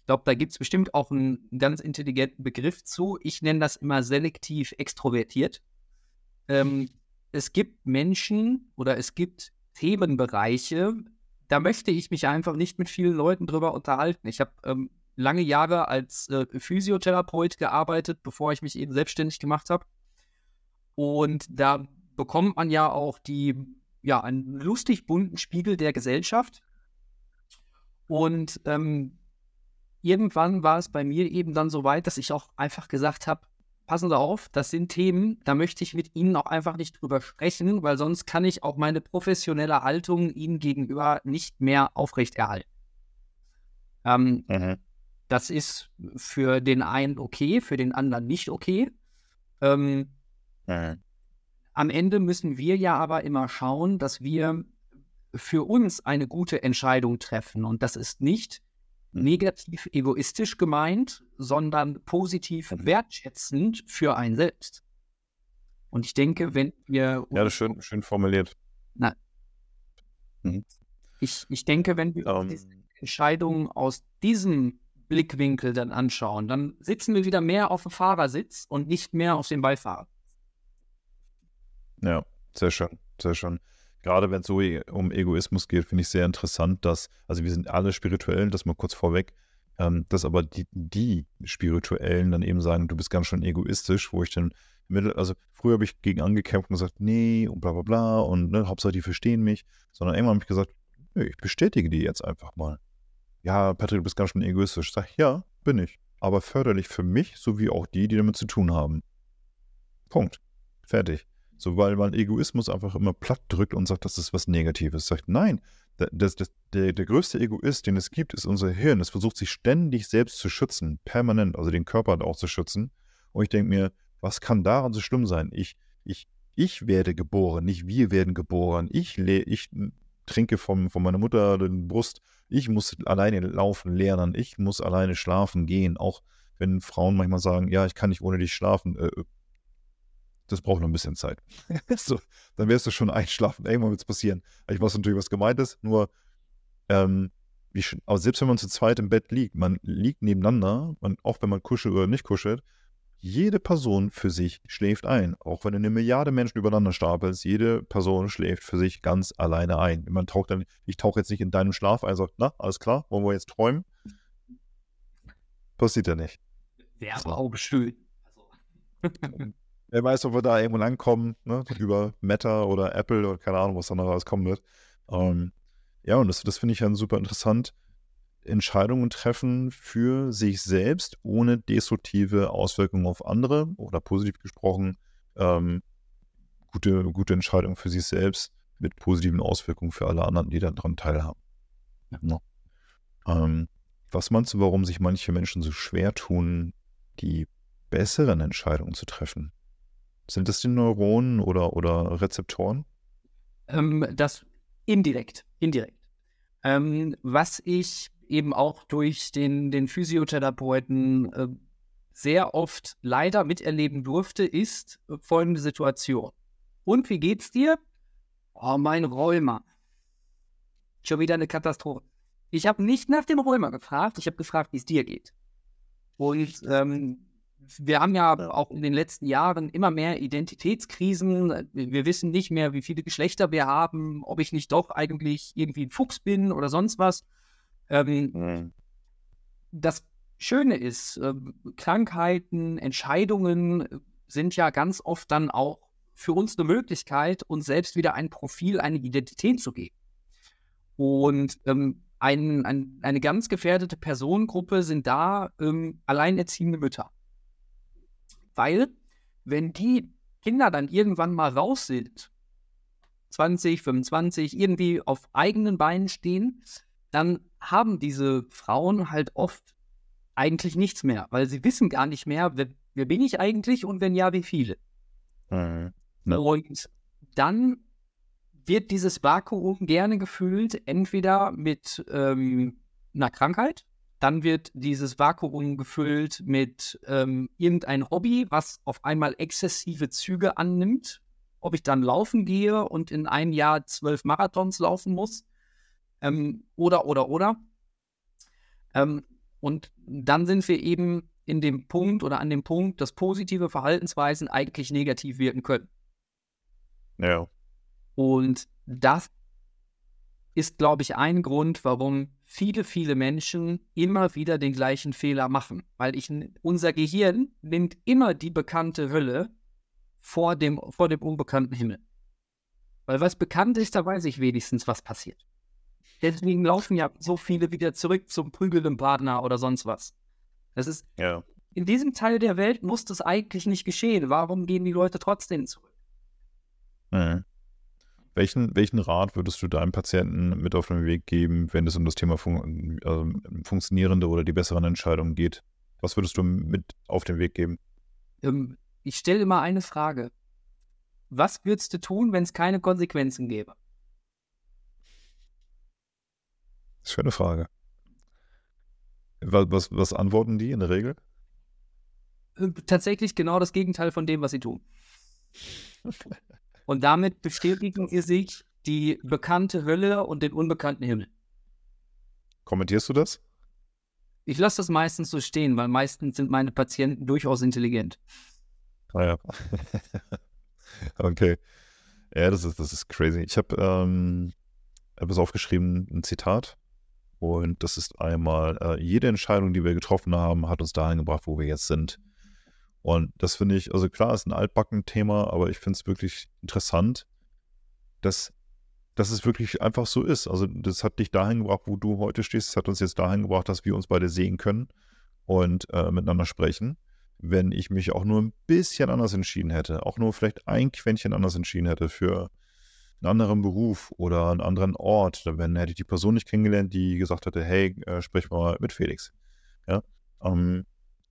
ich glaube, da gibt es bestimmt auch einen ganz intelligenten Begriff zu. Ich nenne das immer selektiv extrovertiert. Ähm, es gibt Menschen oder es gibt Themenbereiche, da möchte ich mich einfach nicht mit vielen Leuten drüber unterhalten. Ich habe ähm, lange Jahre als äh, Physiotherapeut gearbeitet, bevor ich mich eben selbstständig gemacht habe. Und da bekommt man ja auch die, ja, einen lustig bunten Spiegel der Gesellschaft. Und ähm, irgendwann war es bei mir eben dann so weit, dass ich auch einfach gesagt habe, passen Sie auf, das sind Themen, da möchte ich mit Ihnen auch einfach nicht drüber sprechen, weil sonst kann ich auch meine professionelle Haltung Ihnen gegenüber nicht mehr aufrechterhalten. Ähm, mhm. Das ist für den einen okay, für den anderen nicht okay. Ähm, mhm. Am Ende müssen wir ja aber immer schauen, dass wir für uns eine gute Entscheidung treffen. Und das ist nicht hm. negativ egoistisch gemeint, sondern positiv hm. wertschätzend für einen selbst. Und ich denke, wenn wir. Ja, das ist schön, schön formuliert. Na, mhm. ich, ich denke, wenn wir um. Ähm. Entscheidungen aus diesem Blickwinkel dann anschauen, dann sitzen wir wieder mehr auf dem Fahrersitz und nicht mehr auf dem Beifahrer. Ja, sehr schön, sehr schön. Gerade wenn es so e, um Egoismus geht, finde ich sehr interessant, dass, also wir sind alle spirituell, das mal kurz vorweg, ähm, dass aber die, die Spirituellen dann eben sagen, du bist ganz schön egoistisch, wo ich dann also früher habe ich gegen angekämpft und gesagt, nee und bla bla bla und ne, Hauptsache die verstehen mich, sondern irgendwann habe ich gesagt, nö, ich bestätige die jetzt einfach mal. Ja, Patrick, du bist ganz schön egoistisch. Sag ja, bin ich. Aber förderlich für mich sowie auch die, die damit zu tun haben. Punkt. Fertig. So, weil man Egoismus einfach immer platt drückt und sagt, das ist was Negatives. Sagt, nein, das, das, der, der größte Egoist, den es gibt, ist unser Hirn. Es versucht sich ständig selbst zu schützen, permanent, also den Körper auch zu schützen. Und ich denke mir, was kann daran so schlimm sein? Ich, ich, ich werde geboren, nicht wir werden geboren. Ich, ich trinke vom, von meiner Mutter den Brust. Ich muss alleine laufen lernen. Ich muss alleine schlafen gehen. Auch wenn Frauen manchmal sagen, ja, ich kann nicht ohne dich schlafen. Äh, das braucht noch ein bisschen Zeit. so, dann wirst du schon einschlafen. Irgendwann wird es passieren. Ich weiß natürlich, was gemeint ist, nur, ähm, wie, aber selbst wenn man zu zweit im Bett liegt, man liegt nebeneinander, man, auch wenn man kuschelt oder nicht kuschelt, jede Person für sich schläft ein. Auch wenn du eine Milliarde Menschen übereinander stapelst, jede Person schläft für sich ganz alleine ein. Man taucht dann, ich tauche jetzt nicht in deinem Schlaf ein, sagt, na, alles klar, wollen wir jetzt träumen? Passiert ja nicht. Wäre aber auch schön. Also. Wer weiß, ob wir da irgendwo langkommen, ne? über Meta oder Apple oder keine Ahnung, was da noch rauskommen wird. Ähm, ja, und das, das finde ich dann super interessant. Entscheidungen treffen für sich selbst, ohne destruktive Auswirkungen auf andere oder positiv gesprochen, ähm, gute, gute Entscheidungen für sich selbst mit positiven Auswirkungen für alle anderen, die daran teilhaben. Ja. Ne? Ähm, was meinst du, warum sich manche Menschen so schwer tun, die besseren Entscheidungen zu treffen? Sind das die Neuronen oder, oder Rezeptoren? Ähm, das indirekt, indirekt. Ähm, was ich eben auch durch den, den Physiotherapeuten äh, sehr oft leider miterleben durfte, ist folgende Situation. Und wie geht's dir? Oh, mein Rheuma. Schon wieder eine Katastrophe. Ich habe nicht nach dem Rheuma gefragt, ich habe gefragt, wie es dir geht. Und ähm, wir haben ja auch in den letzten Jahren immer mehr Identitätskrisen. Wir wissen nicht mehr, wie viele Geschlechter wir haben, ob ich nicht doch eigentlich irgendwie ein Fuchs bin oder sonst was. Ähm, mhm. Das Schöne ist, äh, Krankheiten, Entscheidungen sind ja ganz oft dann auch für uns eine Möglichkeit, uns selbst wieder ein Profil, eine Identität zu geben. Und ähm, ein, ein, eine ganz gefährdete Personengruppe sind da ähm, alleinerziehende Mütter. Weil, wenn die Kinder dann irgendwann mal raus sind, 20, 25, irgendwie auf eigenen Beinen stehen, dann haben diese Frauen halt oft eigentlich nichts mehr, weil sie wissen gar nicht mehr, wer, wer bin ich eigentlich und wenn ja, wie viele. Mhm. No. Und dann wird dieses Vakuum gerne gefüllt, entweder mit ähm, einer Krankheit, dann wird dieses Vakuum gefüllt mit ähm, irgendein Hobby, was auf einmal exzessive Züge annimmt. Ob ich dann laufen gehe und in einem Jahr zwölf Marathons laufen muss, ähm, oder, oder, oder. Ähm, und dann sind wir eben in dem Punkt oder an dem Punkt, dass positive Verhaltensweisen eigentlich negativ wirken können. Ja. Und das ist, glaube ich, ein Grund, warum viele, viele Menschen immer wieder den gleichen Fehler machen. Weil ich, unser Gehirn nimmt immer die bekannte Hölle vor dem, vor dem unbekannten Himmel. Weil was bekannt ist, da weiß ich wenigstens, was passiert. Deswegen laufen ja so viele wieder zurück zum prügelnden Partner oder sonst was. Das ist. Ja. In diesem Teil der Welt muss das eigentlich nicht geschehen. Warum gehen die Leute trotzdem zurück? Mhm. Welchen, welchen Rat würdest du deinem Patienten mit auf den Weg geben, wenn es um das Thema fun also funktionierende oder die besseren Entscheidungen geht? Was würdest du mit auf den Weg geben? Ähm, ich stelle immer eine Frage. Was würdest du tun, wenn es keine Konsequenzen gäbe? Schöne Frage. Was, was, was antworten die in der Regel? Äh, tatsächlich genau das Gegenteil von dem, was sie tun. Und damit bestätigen sie sich die bekannte Hölle und den unbekannten Himmel. Kommentierst du das? Ich lasse das meistens so stehen, weil meistens sind meine Patienten durchaus intelligent. Ah ja. okay. Ja, das ist, das ist crazy. Ich habe ähm, etwas aufgeschrieben, ein Zitat und das ist einmal, äh, jede Entscheidung, die wir getroffen haben, hat uns dahin gebracht, wo wir jetzt sind. Und das finde ich, also klar, ist ein altbacken Thema, aber ich finde es wirklich interessant, dass, dass es wirklich einfach so ist. Also das hat dich dahin gebracht, wo du heute stehst. Es hat uns jetzt dahin gebracht, dass wir uns beide sehen können und äh, miteinander sprechen. Wenn ich mich auch nur ein bisschen anders entschieden hätte, auch nur vielleicht ein Quäntchen anders entschieden hätte für einen anderen Beruf oder einen anderen Ort, dann hätte ich die Person nicht kennengelernt, die gesagt hätte, hey, äh, sprich mal mit Felix. Ja, ähm,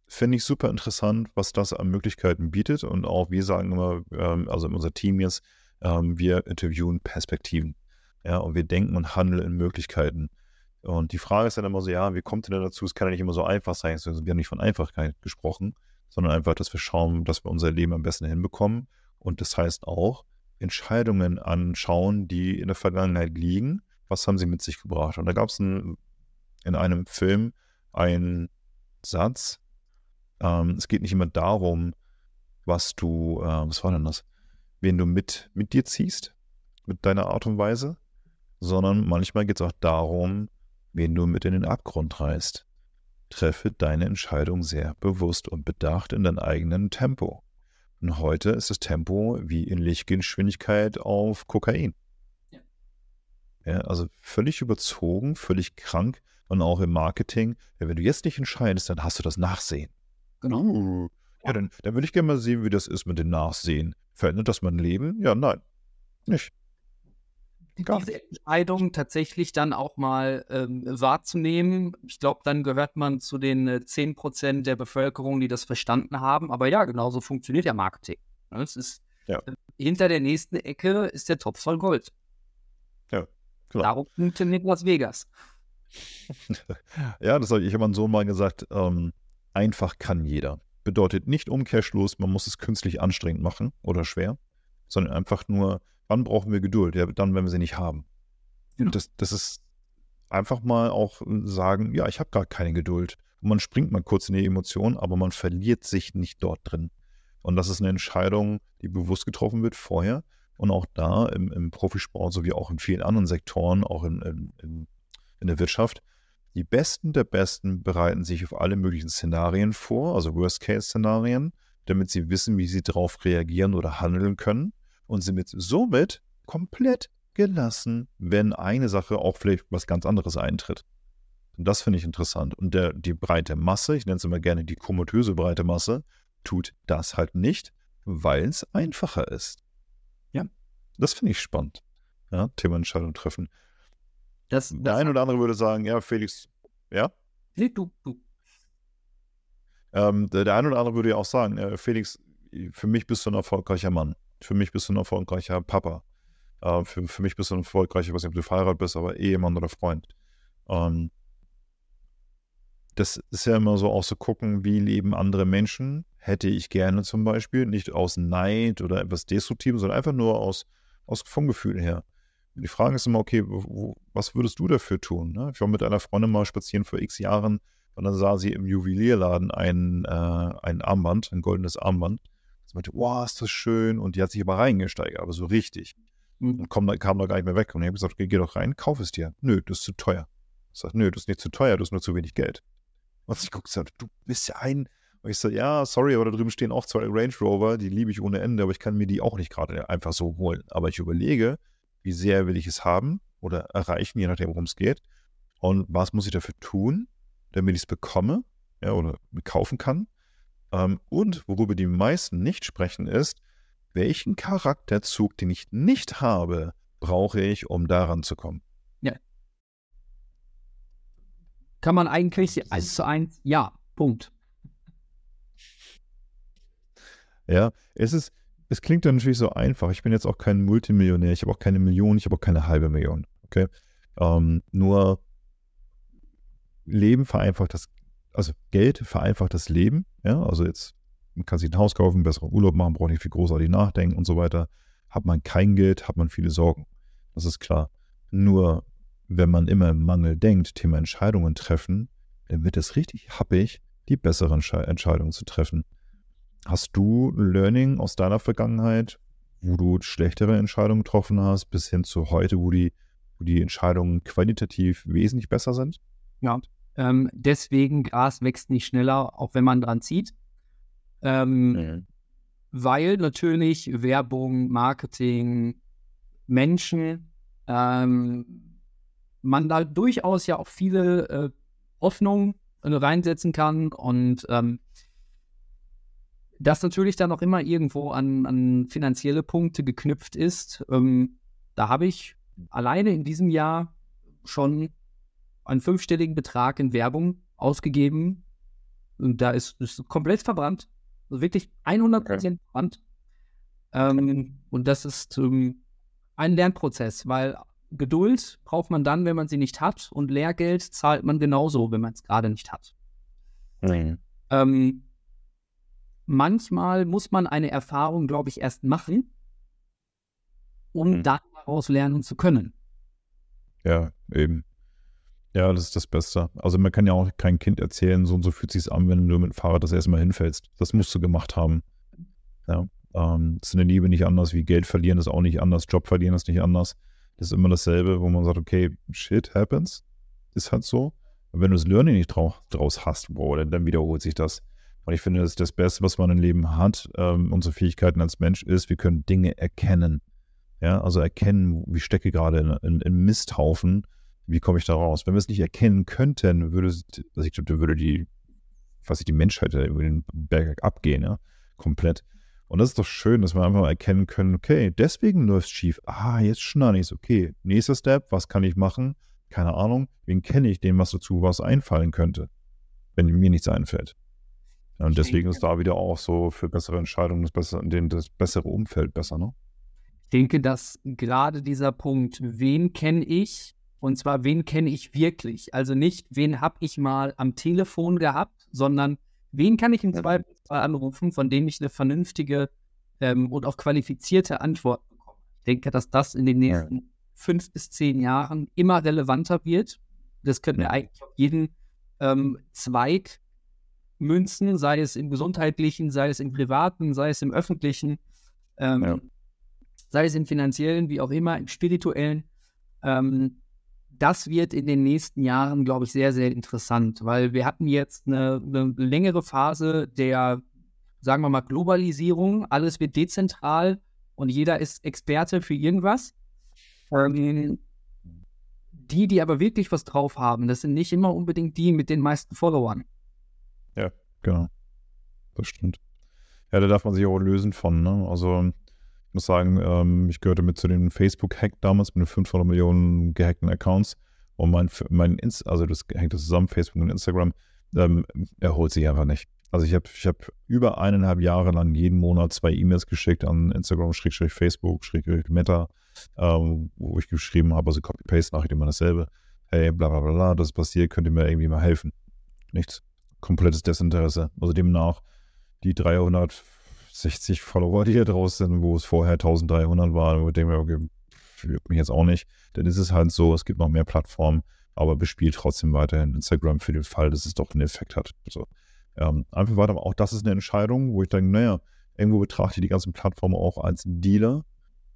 finde ich super interessant, was das an Möglichkeiten bietet. Und auch wir sagen immer, ähm, also unser Team jetzt, ähm, wir interviewen Perspektiven. Ja, und wir denken und handeln in Möglichkeiten. Und die Frage ist dann immer so, ja, wie kommt denn dazu? Es kann ja nicht immer so einfach sein. Wir haben nicht von Einfachkeit gesprochen, sondern einfach, dass wir schauen, dass wir unser Leben am besten hinbekommen. Und das heißt auch, Entscheidungen anschauen, die in der Vergangenheit liegen. Was haben sie mit sich gebracht? Und da gab es in einem Film einen Satz, ähm, es geht nicht immer darum, was du, äh, was war denn das? Wen du mit, mit dir ziehst, mit deiner Art und Weise, sondern manchmal geht es auch darum, wen du mit in den Abgrund reißt. Treffe deine Entscheidung sehr bewusst und bedacht in deinem eigenen Tempo. Und heute ist das Tempo wie in Lichtgeschwindigkeit auf Kokain. Ja. ja. also völlig überzogen, völlig krank und auch im Marketing. Ja, wenn du jetzt nicht entscheidest, dann hast du das Nachsehen. Genau. Ja, dann, dann würde ich gerne mal sehen, wie das ist mit dem Nachsehen. Verändert das mein Leben? Ja, nein. Nicht. Gar diese Entscheidung tatsächlich dann auch mal ähm, wahrzunehmen. Ich glaube, dann gehört man zu den äh, 10% der Bevölkerung, die das verstanden haben. Aber ja, genauso funktioniert ja Marketing. Ne? Es ist ja. äh, hinter der nächsten Ecke ist der Topf voll Gold. Ja, klar. Darum funktioniert Las Vegas. ja, das habe ich immer meinem Sohn mal gesagt. Ähm, einfach kann jeder. Bedeutet nicht umkehrschluss, man muss es künstlich anstrengend machen oder schwer, sondern einfach nur, wann brauchen wir Geduld? Ja, dann, wenn wir sie nicht haben. Genau. Das, das ist einfach mal auch sagen, ja, ich habe gar keine Geduld. Und man springt mal kurz in die Emotion, aber man verliert sich nicht dort drin. Und das ist eine Entscheidung, die bewusst getroffen wird vorher. Und auch da im, im Profisport sowie auch in vielen anderen Sektoren, auch in, in, in der Wirtschaft, die Besten der Besten bereiten sich auf alle möglichen Szenarien vor, also Worst-Case-Szenarien, damit sie wissen, wie sie darauf reagieren oder handeln können und sind somit komplett gelassen, wenn eine Sache auch vielleicht was ganz anderes eintritt. Und das finde ich interessant. Und der, die breite Masse, ich nenne es immer gerne die komatöse breite Masse, tut das halt nicht, weil es einfacher ist. Ja. Das finde ich spannend. Ja, Thema Entscheidung treffen. Das, das der eine oder andere würde sagen, ja, Felix, ja? Nee, du, du. Ähm, der, der eine oder andere würde ja auch sagen, äh, Felix, für mich bist du ein erfolgreicher Mann. Für mich bist du ein erfolgreicher Papa. Äh, für, für mich bist du ein erfolgreicher, ich weiß nicht, ob du verheiratet bist, aber Ehemann oder Freund. Ähm, das ist ja immer so auch so gucken, wie leben andere Menschen. Hätte ich gerne zum Beispiel, nicht aus Neid oder etwas Destruktivem, sondern einfach nur aus, aus vom Gefühl her. Die Frage ist immer, okay, wo, was würdest du dafür tun? Ne? Ich war mit einer Freundin mal spazieren vor x Jahren und dann sah sie im Juwelierladen ein, äh, ein Armband, ein goldenes Armband. Sie meinte, wow, ist das schön. Und die hat sich aber reingesteigert, aber so richtig. Mhm. Und kam, kam da gar nicht mehr weg. Und ich habe gesagt, okay, geh doch rein, kauf es dir. Nö, das ist zu teuer. Ich sage, nö, das ist nicht zu teuer, du hast nur zu wenig Geld. Und sie guckt sagt, du bist ja ein. Und ich sage, ja, sorry, aber da drüben stehen auch zwei Range Rover, die liebe ich ohne Ende, aber ich kann mir die auch nicht gerade einfach so holen. Aber ich überlege, wie sehr will ich es haben oder erreichen, je nachdem, worum es geht. Und was muss ich dafür tun, damit ich es bekomme ja, oder kaufen kann. Ähm, und worüber die meisten nicht sprechen, ist, welchen Charakterzug, den ich nicht habe, brauche ich, um daran zu kommen. Ja. Kann man eigentlich eins zu eins, ja, Punkt. Ja, es ist, es klingt dann natürlich so einfach. Ich bin jetzt auch kein Multimillionär, ich habe auch keine Million, ich habe auch keine halbe Million. Okay. Ähm, nur Leben vereinfacht das, also Geld vereinfacht das Leben. Ja, also jetzt kann sich ein Haus kaufen, besseren Urlaub machen, braucht nicht viel großartig nachdenken und so weiter. Hat man kein Geld, hat man viele Sorgen. Das ist klar. Nur wenn man immer im Mangel denkt, Thema Entscheidungen treffen, dann wird es richtig happig, die besseren Entscheidungen zu treffen. Hast du Learning aus deiner Vergangenheit, wo du schlechtere Entscheidungen getroffen hast, bis hin zu heute, wo die, wo die Entscheidungen qualitativ wesentlich besser sind? Ja, ähm, deswegen Gras wächst nicht schneller, auch wenn man dran zieht. Ähm, mhm. Weil natürlich Werbung, Marketing, Menschen, ähm, man da durchaus ja auch viele äh, Hoffnungen äh, reinsetzen kann und ähm, das natürlich dann auch immer irgendwo an, an finanzielle Punkte geknüpft ist. Ähm, da habe ich alleine in diesem Jahr schon einen fünfstelligen Betrag in Werbung ausgegeben. Und da ist es komplett verbrannt. Also wirklich 100% okay. verbrannt. Ähm, und das ist ähm, ein Lernprozess, weil Geduld braucht man dann, wenn man sie nicht hat. Und Lehrgeld zahlt man genauso, wenn man es gerade nicht hat. Mhm. Ähm, manchmal muss man eine Erfahrung, glaube ich, erst machen, um mhm. daraus lernen zu können. Ja, eben. Ja, das ist das Beste. Also man kann ja auch kein Kind erzählen, so und so fühlt sich an, wenn du mit dem Fahrrad das erste Mal hinfällst. Das musst du gemacht haben. Ja. Ähm, ist in der Liebe nicht anders, wie Geld verlieren ist auch nicht anders, Job verlieren ist nicht anders. Das ist immer dasselbe, wo man sagt, okay, shit happens. Ist halt so. Und wenn du das Learning nicht draus, draus hast, boah, dann, dann wiederholt sich das. Und ich finde, das ist das Beste, was man im Leben hat, ähm, unsere Fähigkeiten als Mensch ist, wir können Dinge erkennen. Ja, also erkennen, wie stecke gerade in, in, in Misthaufen, wie komme ich da raus? Wenn wir es nicht erkennen könnten, würde, also ich würde die, was ich, die Menschheit über den Berg abgehen, ja, komplett. Und das ist doch schön, dass wir einfach mal erkennen können, okay, deswegen läuft es schief. Ah, jetzt schneide ich es. Okay, nächster Step, was kann ich machen? Keine Ahnung, wen kenne ich, dem was dazu was einfallen könnte, wenn mir nichts einfällt. Und deswegen ist da wieder auch so für bessere Entscheidungen das, bessere, das bessere Umfeld besser, ne? Ich denke, dass gerade dieser Punkt, wen kenne ich, und zwar wen kenne ich wirklich, also nicht, wen habe ich mal am Telefon gehabt, sondern wen kann ich im Zweifelsfall anrufen, von dem ich eine vernünftige ähm, und auch qualifizierte Antwort bekomme. Ich denke, dass das in den nächsten ja. fünf bis zehn Jahren immer relevanter wird. Das können wir eigentlich auf jeden ähm, Zweig münzen, sei es im gesundheitlichen, sei es im privaten, sei es im öffentlichen. Ähm, ja sei es im finanziellen, wie auch immer, im spirituellen. Ähm, das wird in den nächsten Jahren, glaube ich, sehr, sehr interessant, weil wir hatten jetzt eine, eine längere Phase der, sagen wir mal, Globalisierung. Alles wird dezentral und jeder ist Experte für irgendwas. Ähm, die, die aber wirklich was drauf haben, das sind nicht immer unbedingt die mit den meisten Followern. Genau. Das stimmt. Ja, da darf man sich auch lösen von. Ne? Also ich muss sagen, ähm, ich gehörte mit zu dem Facebook-Hack damals mit den 500 Millionen gehackten Accounts. Und mein, mein Inst also das hängt das zusammen, Facebook und Instagram, ähm, erholt sich einfach nicht. Also ich habe ich hab über eineinhalb Jahre lang jeden Monat zwei E-Mails geschickt an Instagram, Schrägstrich Facebook, Schrägstrich Meta, ähm, wo ich geschrieben habe, also Copy-Paste-Nachricht immer dasselbe. Hey, bla bla bla, das ist passiert, könnt ihr mir irgendwie mal helfen? Nichts. Komplettes Desinteresse. Also demnach die 300 60 Follower, die hier draus sind, wo es vorher 1300 waren, ich denke, okay, juckt mich jetzt auch nicht. Dann ist es halt so, es gibt noch mehr Plattformen, aber bespielt trotzdem weiterhin Instagram für den Fall, dass es doch einen Effekt hat. Also, ähm, einfach weiter, auch das ist eine Entscheidung, wo ich denke, naja, irgendwo betrachte ich die ganzen Plattformen auch als Dealer.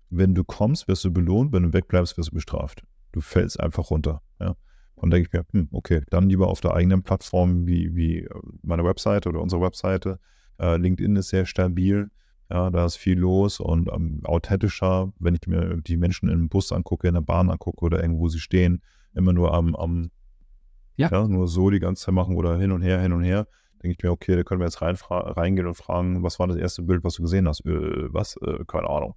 Wenn du kommst, wirst du belohnt, wenn du wegbleibst, wirst du bestraft. Du fällst einfach runter. Ja. Und denke ich mir, hm, okay, dann lieber auf der eigenen Plattform wie, wie meine Webseite oder unsere Webseite äh, LinkedIn ist sehr stabil. Ja, da ist viel los und ähm, authentischer, wenn ich mir die Menschen im Bus angucke, in der Bahn angucke oder irgendwo sie stehen, immer nur am, am ja. ja. nur so die ganze Zeit machen oder hin und her, hin und her, denke ich mir, okay, da können wir jetzt rein, reingehen und fragen, was war das erste Bild, was du gesehen hast? Äh, was? Äh, keine Ahnung.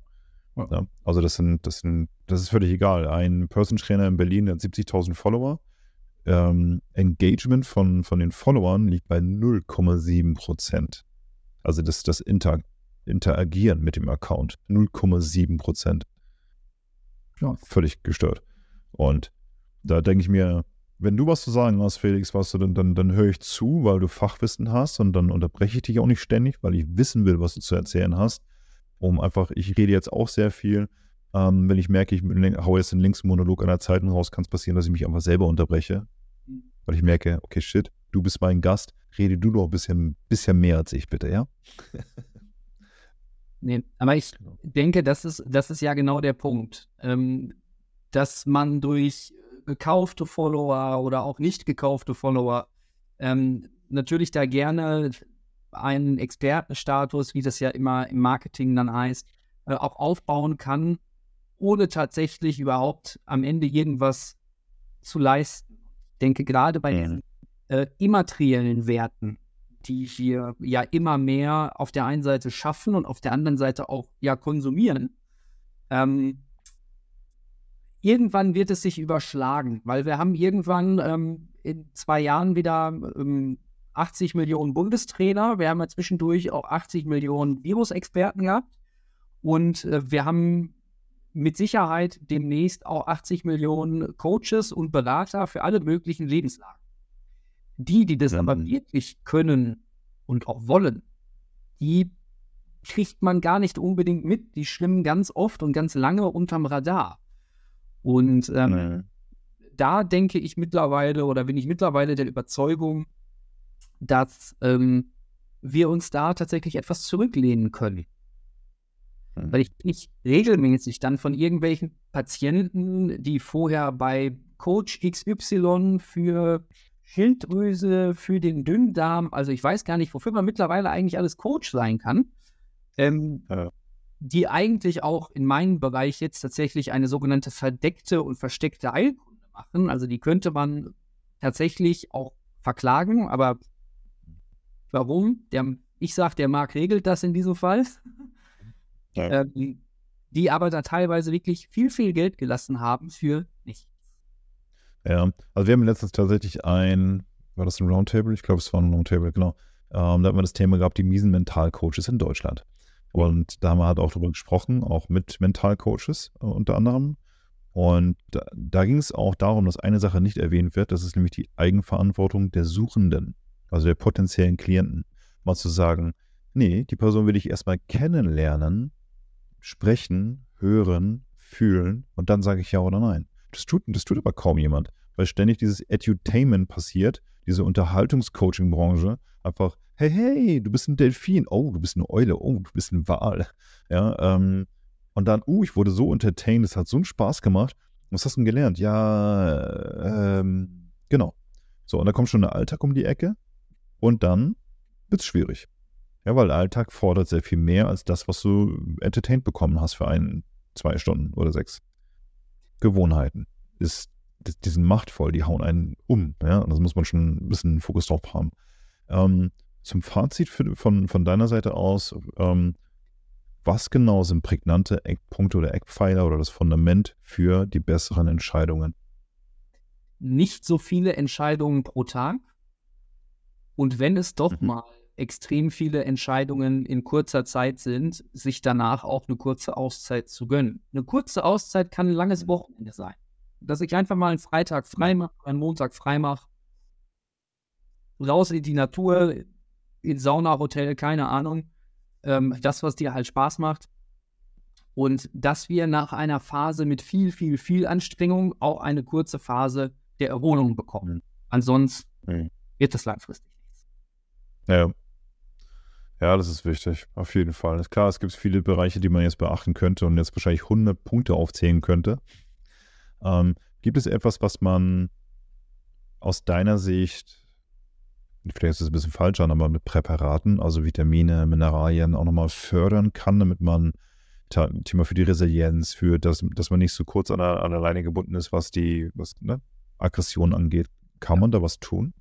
Ja. Also das sind, das sind, das ist völlig egal. Ein Person Trainer in Berlin der hat 70.000 Follower. Ähm, Engagement von, von den Followern liegt bei 0,7 Prozent. Also das, das Inter, Interagieren mit dem Account. 0,7 Prozent. Ja, völlig gestört. Und da denke ich mir, wenn du was zu sagen hast, Felix, was du, dann, dann, dann höre ich zu, weil du Fachwissen hast und dann unterbreche ich dich auch nicht ständig, weil ich wissen will, was du zu erzählen hast. Um einfach, ich rede jetzt auch sehr viel. Ähm, wenn ich merke, ich haue jetzt den links Monolog einer Zeitung raus, kann es passieren, dass ich mich einfach selber unterbreche. Mhm. Weil ich merke, okay, shit, du bist mein Gast, rede du doch ein bisschen, bisschen mehr als ich, bitte, ja? nee, aber ich genau. denke, das ist, das ist ja genau der Punkt. Ähm, dass man durch gekaufte Follower oder auch nicht gekaufte Follower ähm, natürlich da gerne einen Expertenstatus, wie das ja immer im Marketing dann heißt, äh, auch aufbauen kann, ohne tatsächlich überhaupt am Ende irgendwas zu leisten. Ich denke gerade bei diesen äh, immateriellen Werten, die wir ja immer mehr auf der einen Seite schaffen und auf der anderen Seite auch ja konsumieren, ähm, irgendwann wird es sich überschlagen, weil wir haben irgendwann ähm, in zwei Jahren wieder ähm, 80 Millionen Bundestrainer, wir haben ja zwischendurch auch 80 Millionen Virusexperten gehabt. Und äh, wir haben mit Sicherheit demnächst auch 80 Millionen Coaches und Berater für alle möglichen Lebenslagen. Die, die das mhm. aber wirklich können und auch wollen, die kriegt man gar nicht unbedingt mit. Die schwimmen ganz oft und ganz lange unterm Radar. Und ähm, mhm. da denke ich mittlerweile oder bin ich mittlerweile der Überzeugung, dass ähm, wir uns da tatsächlich etwas zurücklehnen können. Mhm. Weil ich nicht regelmäßig dann von irgendwelchen Patienten, die vorher bei Coach XY für Schilddrüse, für den Dünndarm, also ich weiß gar nicht, wofür man mittlerweile eigentlich alles Coach sein kann, ähm, ja. die eigentlich auch in meinem Bereich jetzt tatsächlich eine sogenannte verdeckte und versteckte Heilkunde machen. Also die könnte man tatsächlich auch verklagen, aber warum? Der, ich sage, der Markt regelt das in diesem Fall. Ja. Ähm, die aber da teilweise wirklich viel, viel Geld gelassen haben für nichts. Ja, also wir haben letztens tatsächlich ein, war das ein Roundtable? Ich glaube, es war ein Roundtable, genau. Ähm, da haben wir das Thema gehabt, die miesen Mentalcoaches in Deutschland. Und da haben wir halt auch darüber gesprochen, auch mit Mentalcoaches äh, unter anderem. Und da, da ging es auch darum, dass eine Sache nicht erwähnt wird, das ist nämlich die Eigenverantwortung der Suchenden, also der potenziellen Klienten. Mal zu sagen, nee, die Person will ich erstmal kennenlernen, sprechen, hören, fühlen und dann sage ich ja oder nein. Das tut, das tut aber kaum jemand, weil ständig dieses Edutainment passiert, diese Unterhaltungscoaching-Branche, einfach, hey, hey, du bist ein Delfin, oh, du bist eine Eule, oh, du bist ein Wal. Ja, ähm, und dann, uh, ich wurde so entertained, es hat so einen Spaß gemacht. Was hast du denn gelernt? Ja, ähm, genau. So, und da kommt schon der Alltag um die Ecke und dann wird es schwierig. Ja, weil der Alltag fordert sehr viel mehr als das, was du entertained bekommen hast für ein, zwei Stunden oder sechs. Gewohnheiten ist, die sind machtvoll, die hauen einen um. Ja, und das muss man schon ein bisschen Fokus drauf haben. Ähm, zum Fazit für, von, von deiner Seite aus, ähm, was genau sind prägnante Eckpunkte oder Eckpfeiler oder das Fundament für die besseren Entscheidungen? Nicht so viele Entscheidungen pro Tag. Und wenn es doch mhm. mal extrem viele Entscheidungen in kurzer Zeit sind, sich danach auch eine kurze Auszeit zu gönnen. Eine kurze Auszeit kann ein langes Wochenende sein. Dass ich einfach mal einen Freitag frei mache, einen Montag frei mache, raus in die Natur, in Saunahotel, keine Ahnung. Ähm, das, was dir halt Spaß macht. Und dass wir nach einer Phase mit viel, viel, viel Anstrengung auch eine kurze Phase der Erholung bekommen. Ansonsten mhm. wird das langfristig nichts. Ja. Ja, das ist wichtig, auf jeden Fall. Ist klar, es gibt viele Bereiche, die man jetzt beachten könnte und jetzt wahrscheinlich 100 Punkte aufzählen könnte. Ähm, gibt es etwas, was man aus deiner Sicht, vielleicht ist es ein bisschen falsch an, aber mit Präparaten, also Vitamine, Mineralien auch nochmal fördern kann, damit man Thema für die Resilienz, für das, dass man nicht so kurz an der, an der Leine gebunden ist, was die was, ne, Aggression angeht. Kann man da was tun?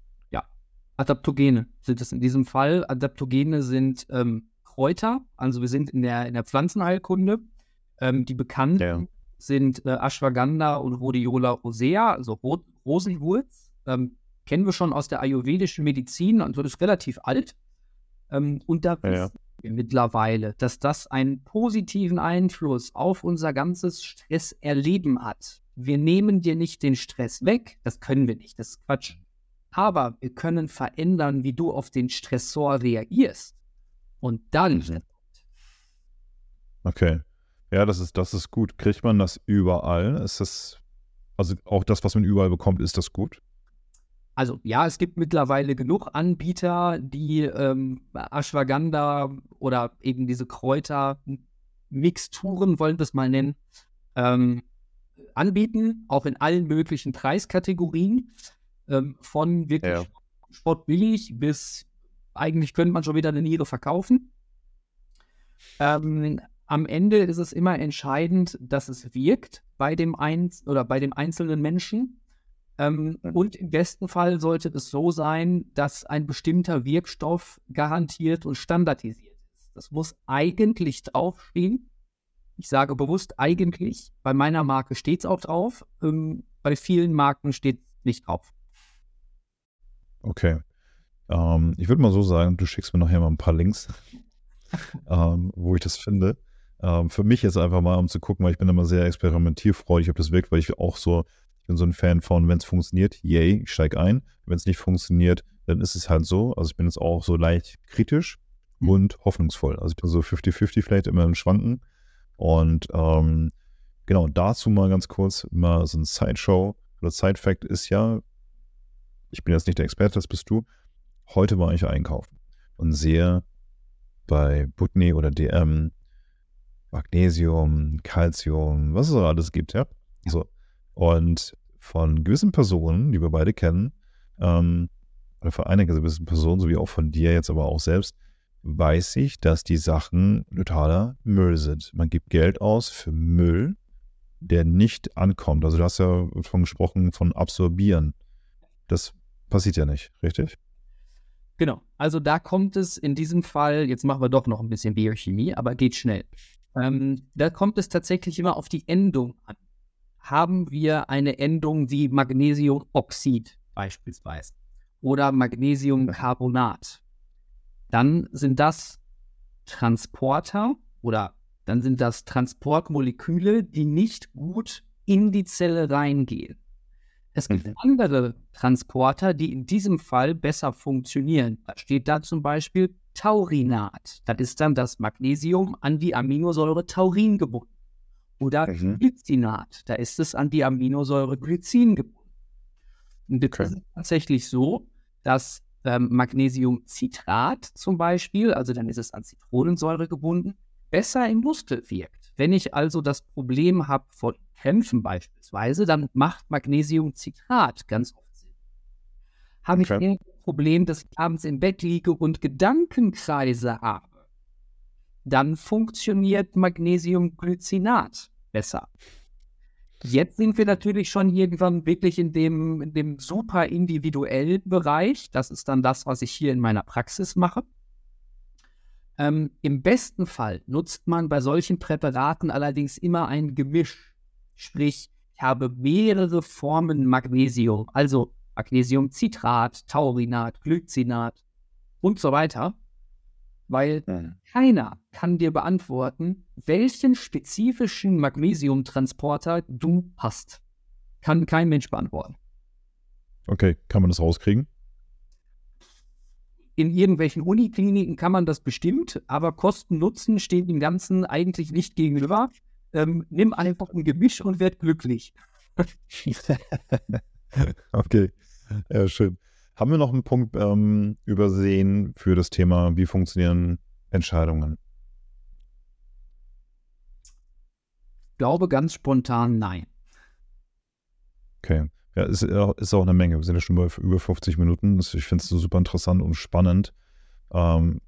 Adaptogene sind es in diesem Fall. Adaptogene sind ähm, Kräuter, also wir sind in der, in der Pflanzenheilkunde. Ähm, die bekannten ja. sind äh, Ashwagandha und Rhodiola rosea, also Ro Rosenwurz. Ähm, kennen wir schon aus der ayurvedischen Medizin, also das ist relativ alt. Ähm, und da ja, wissen wir mittlerweile, dass das einen positiven Einfluss auf unser ganzes Stresserleben hat. Wir nehmen dir nicht den Stress weg, das können wir nicht, das ist Quatsch. Aber wir können verändern, wie du auf den Stressor reagierst. Und dann. Mhm. Okay. Ja, das ist, das ist gut. Kriegt man das überall? Ist das, also auch das, was man überall bekommt, ist das gut? Also ja, es gibt mittlerweile genug Anbieter, die ähm, Ashwagandha oder eben diese Kräuter-Mixturen, wollen wir es mal nennen, ähm, anbieten, auch in allen möglichen Preiskategorien. Ähm, von wirklich ja. sportbillig bis eigentlich könnte man schon wieder eine Niere verkaufen. Ähm, am Ende ist es immer entscheidend, dass es wirkt bei dem, Einz oder bei dem einzelnen Menschen. Ähm, und im besten Fall sollte es so sein, dass ein bestimmter Wirkstoff garantiert und standardisiert ist. Das muss eigentlich draufstehen. Ich sage bewusst eigentlich. Bei meiner Marke steht es auch drauf. Ähm, bei vielen Marken steht es nicht drauf. Okay. Ähm, ich würde mal so sagen, du schickst mir nachher mal ein paar Links, ähm, wo ich das finde. Ähm, für mich jetzt einfach mal, um zu gucken, weil ich bin immer sehr experimentierfreudig, ob das wirkt, weil ich auch so, ich bin so ein Fan von, wenn es funktioniert, yay, ich steige ein. Wenn es nicht funktioniert, dann ist es halt so. Also ich bin jetzt auch so leicht kritisch mhm. und hoffnungsvoll. Also ich bin so 50-50 vielleicht immer im Schwanken. Und ähm, genau, dazu mal ganz kurz mal so ein Sideshow oder Side-Fact ist ja, ich bin jetzt nicht der Experte, das bist du. Heute war ich einkaufen und sehe bei Butney oder DM Magnesium, Calcium, was es alles gibt, ja. So. Und von gewissen Personen, die wir beide kennen, ähm, oder von einigen gewissen Personen, sowie auch von dir jetzt aber auch selbst, weiß ich, dass die Sachen totaler Müll sind. Man gibt Geld aus für Müll, der nicht ankommt. Also du hast ja von gesprochen von absorbieren. Das passiert ja nicht, richtig? Genau. Also da kommt es in diesem Fall, jetzt machen wir doch noch ein bisschen Biochemie, aber geht schnell. Ähm, da kommt es tatsächlich immer auf die Endung an. Haben wir eine Endung wie Magnesiumoxid beispielsweise oder Magnesiumcarbonat, dann sind das Transporter oder dann sind das Transportmoleküle, die nicht gut in die Zelle reingehen. Es gibt mhm. andere Transporter, die in diesem Fall besser funktionieren. Da steht da zum Beispiel Taurinat. Das ist dann das Magnesium an die Aminosäure Taurin gebunden. Oder mhm. Glycinat. Da ist es an die Aminosäure Glycin gebunden. Und okay. ist tatsächlich so, dass ähm, Magnesiumcitrat zum Beispiel, also dann ist es an Zitronensäure gebunden, besser im Muskel wirkt. Wenn ich also das Problem habe von Krämpfen beispielsweise, dann macht Magnesiumcitrat ganz oft Sinn. Habe okay. ich Problem, dass ich abends im Bett liege und Gedankenkreise habe, dann funktioniert Magnesiumglycinat besser. Jetzt sind wir natürlich schon irgendwann wirklich in dem, in dem super individuellen Bereich. Das ist dann das, was ich hier in meiner Praxis mache. Ähm, Im besten Fall nutzt man bei solchen Präparaten allerdings immer ein Gemisch. Sprich, ich habe mehrere Formen Magnesium. Also Magnesiumcitrat, Taurinat, Glycinat und so weiter, weil mhm. keiner kann dir beantworten, welchen spezifischen Magnesiumtransporter du hast. Kann kein Mensch beantworten. Okay, kann man das rauskriegen? In irgendwelchen Unikliniken kann man das bestimmt, aber Kosten-Nutzen stehen dem Ganzen eigentlich nicht gegenüber. Ähm, nimm einfach ein Gemisch und werd glücklich. okay. Ja, schön. Haben wir noch einen Punkt ähm, übersehen für das Thema, wie funktionieren Entscheidungen? Ich glaube ganz spontan nein. Okay. Ja, ist, ist auch eine Menge. Wir sind ja schon bei über 50 Minuten. Ich finde es so super interessant und spannend. Ähm,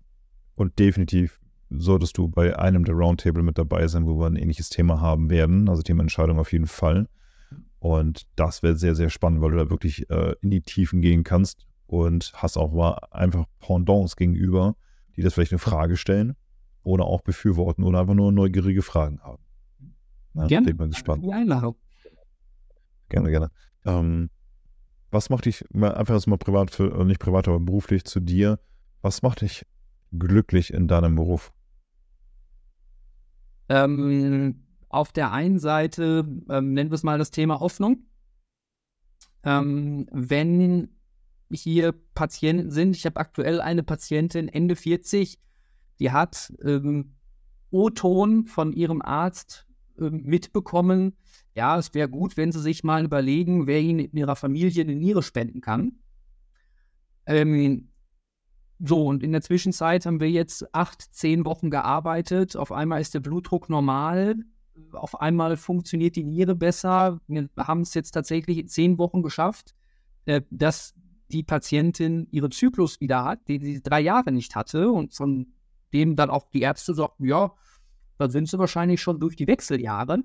und definitiv solltest du bei einem der Roundtable mit dabei sein, wo wir ein ähnliches Thema haben werden. Also Thema Entscheidung auf jeden Fall. Und das wird sehr, sehr spannend, weil du da wirklich äh, in die Tiefen gehen kannst und hast auch mal einfach Pendants gegenüber, die das vielleicht eine Frage stellen oder auch befürworten oder einfach nur neugierige Fragen haben. Ja, gerne. Bin gespannt. Die Einladung. Gerne, gerne. Ähm, was macht dich, einfach jetzt mal privat, für, äh, nicht privat, aber beruflich zu dir, was macht dich glücklich in deinem Beruf? Ähm, auf der einen Seite, ähm, nennen wir es mal das Thema Hoffnung. Ähm, wenn hier Patienten sind, ich habe aktuell eine Patientin, Ende 40, die hat ähm, O-Ton von ihrem Arzt ähm, mitbekommen, ja, es wäre gut, wenn sie sich mal überlegen, wer ihnen in ihrer Familie eine Niere spenden kann. Ähm, so, und in der Zwischenzeit haben wir jetzt acht, zehn Wochen gearbeitet. Auf einmal ist der Blutdruck normal auf einmal funktioniert die Niere besser. Wir haben es jetzt tatsächlich in zehn Wochen geschafft, äh, dass die Patientin ihren Zyklus wieder hat, den sie drei Jahre nicht hatte und von dem dann auch die Ärzte sagten, ja, dann sind sie wahrscheinlich schon durch die Wechseljahre.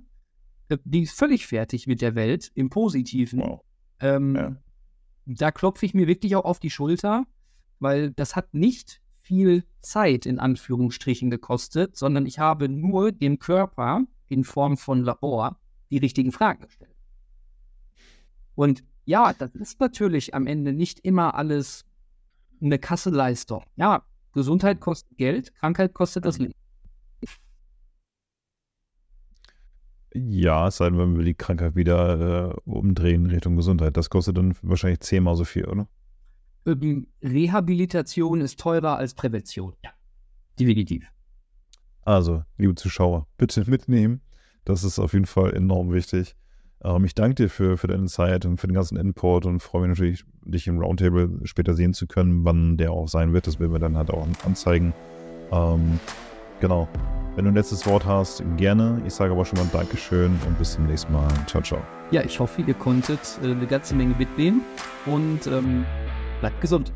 Äh, die ist völlig fertig mit der Welt im Positiven. Wow. Ähm, ja. Da klopfe ich mir wirklich auch auf die Schulter, weil das hat nicht viel Zeit in Anführungsstrichen gekostet, sondern ich habe nur dem Körper in Form von Labor die richtigen Fragen gestellt. Und ja, das ist natürlich am Ende nicht immer alles eine Kasseleistung. Ja, Gesundheit kostet Geld, Krankheit kostet das Leben. Ja, es sei denn, wenn wir die Krankheit wieder äh, umdrehen Richtung Gesundheit. Das kostet dann wahrscheinlich zehnmal so viel, oder? Rehabilitation ist teurer als Prävention. Ja, definitiv. Also, liebe Zuschauer, bitte mitnehmen. Das ist auf jeden Fall enorm wichtig. Ähm, ich danke dir für, für deine Zeit und für den ganzen Input und freue mich natürlich, dich im Roundtable später sehen zu können, wann der auch sein wird. Das werden wir dann halt auch anzeigen. Ähm, genau. Wenn du ein letztes Wort hast, gerne. Ich sage aber schon mal Dankeschön und bis zum nächsten Mal. Ciao, ciao. Ja, ich hoffe, ihr konntet äh, eine ganze Menge mitnehmen und ähm, bleibt gesund.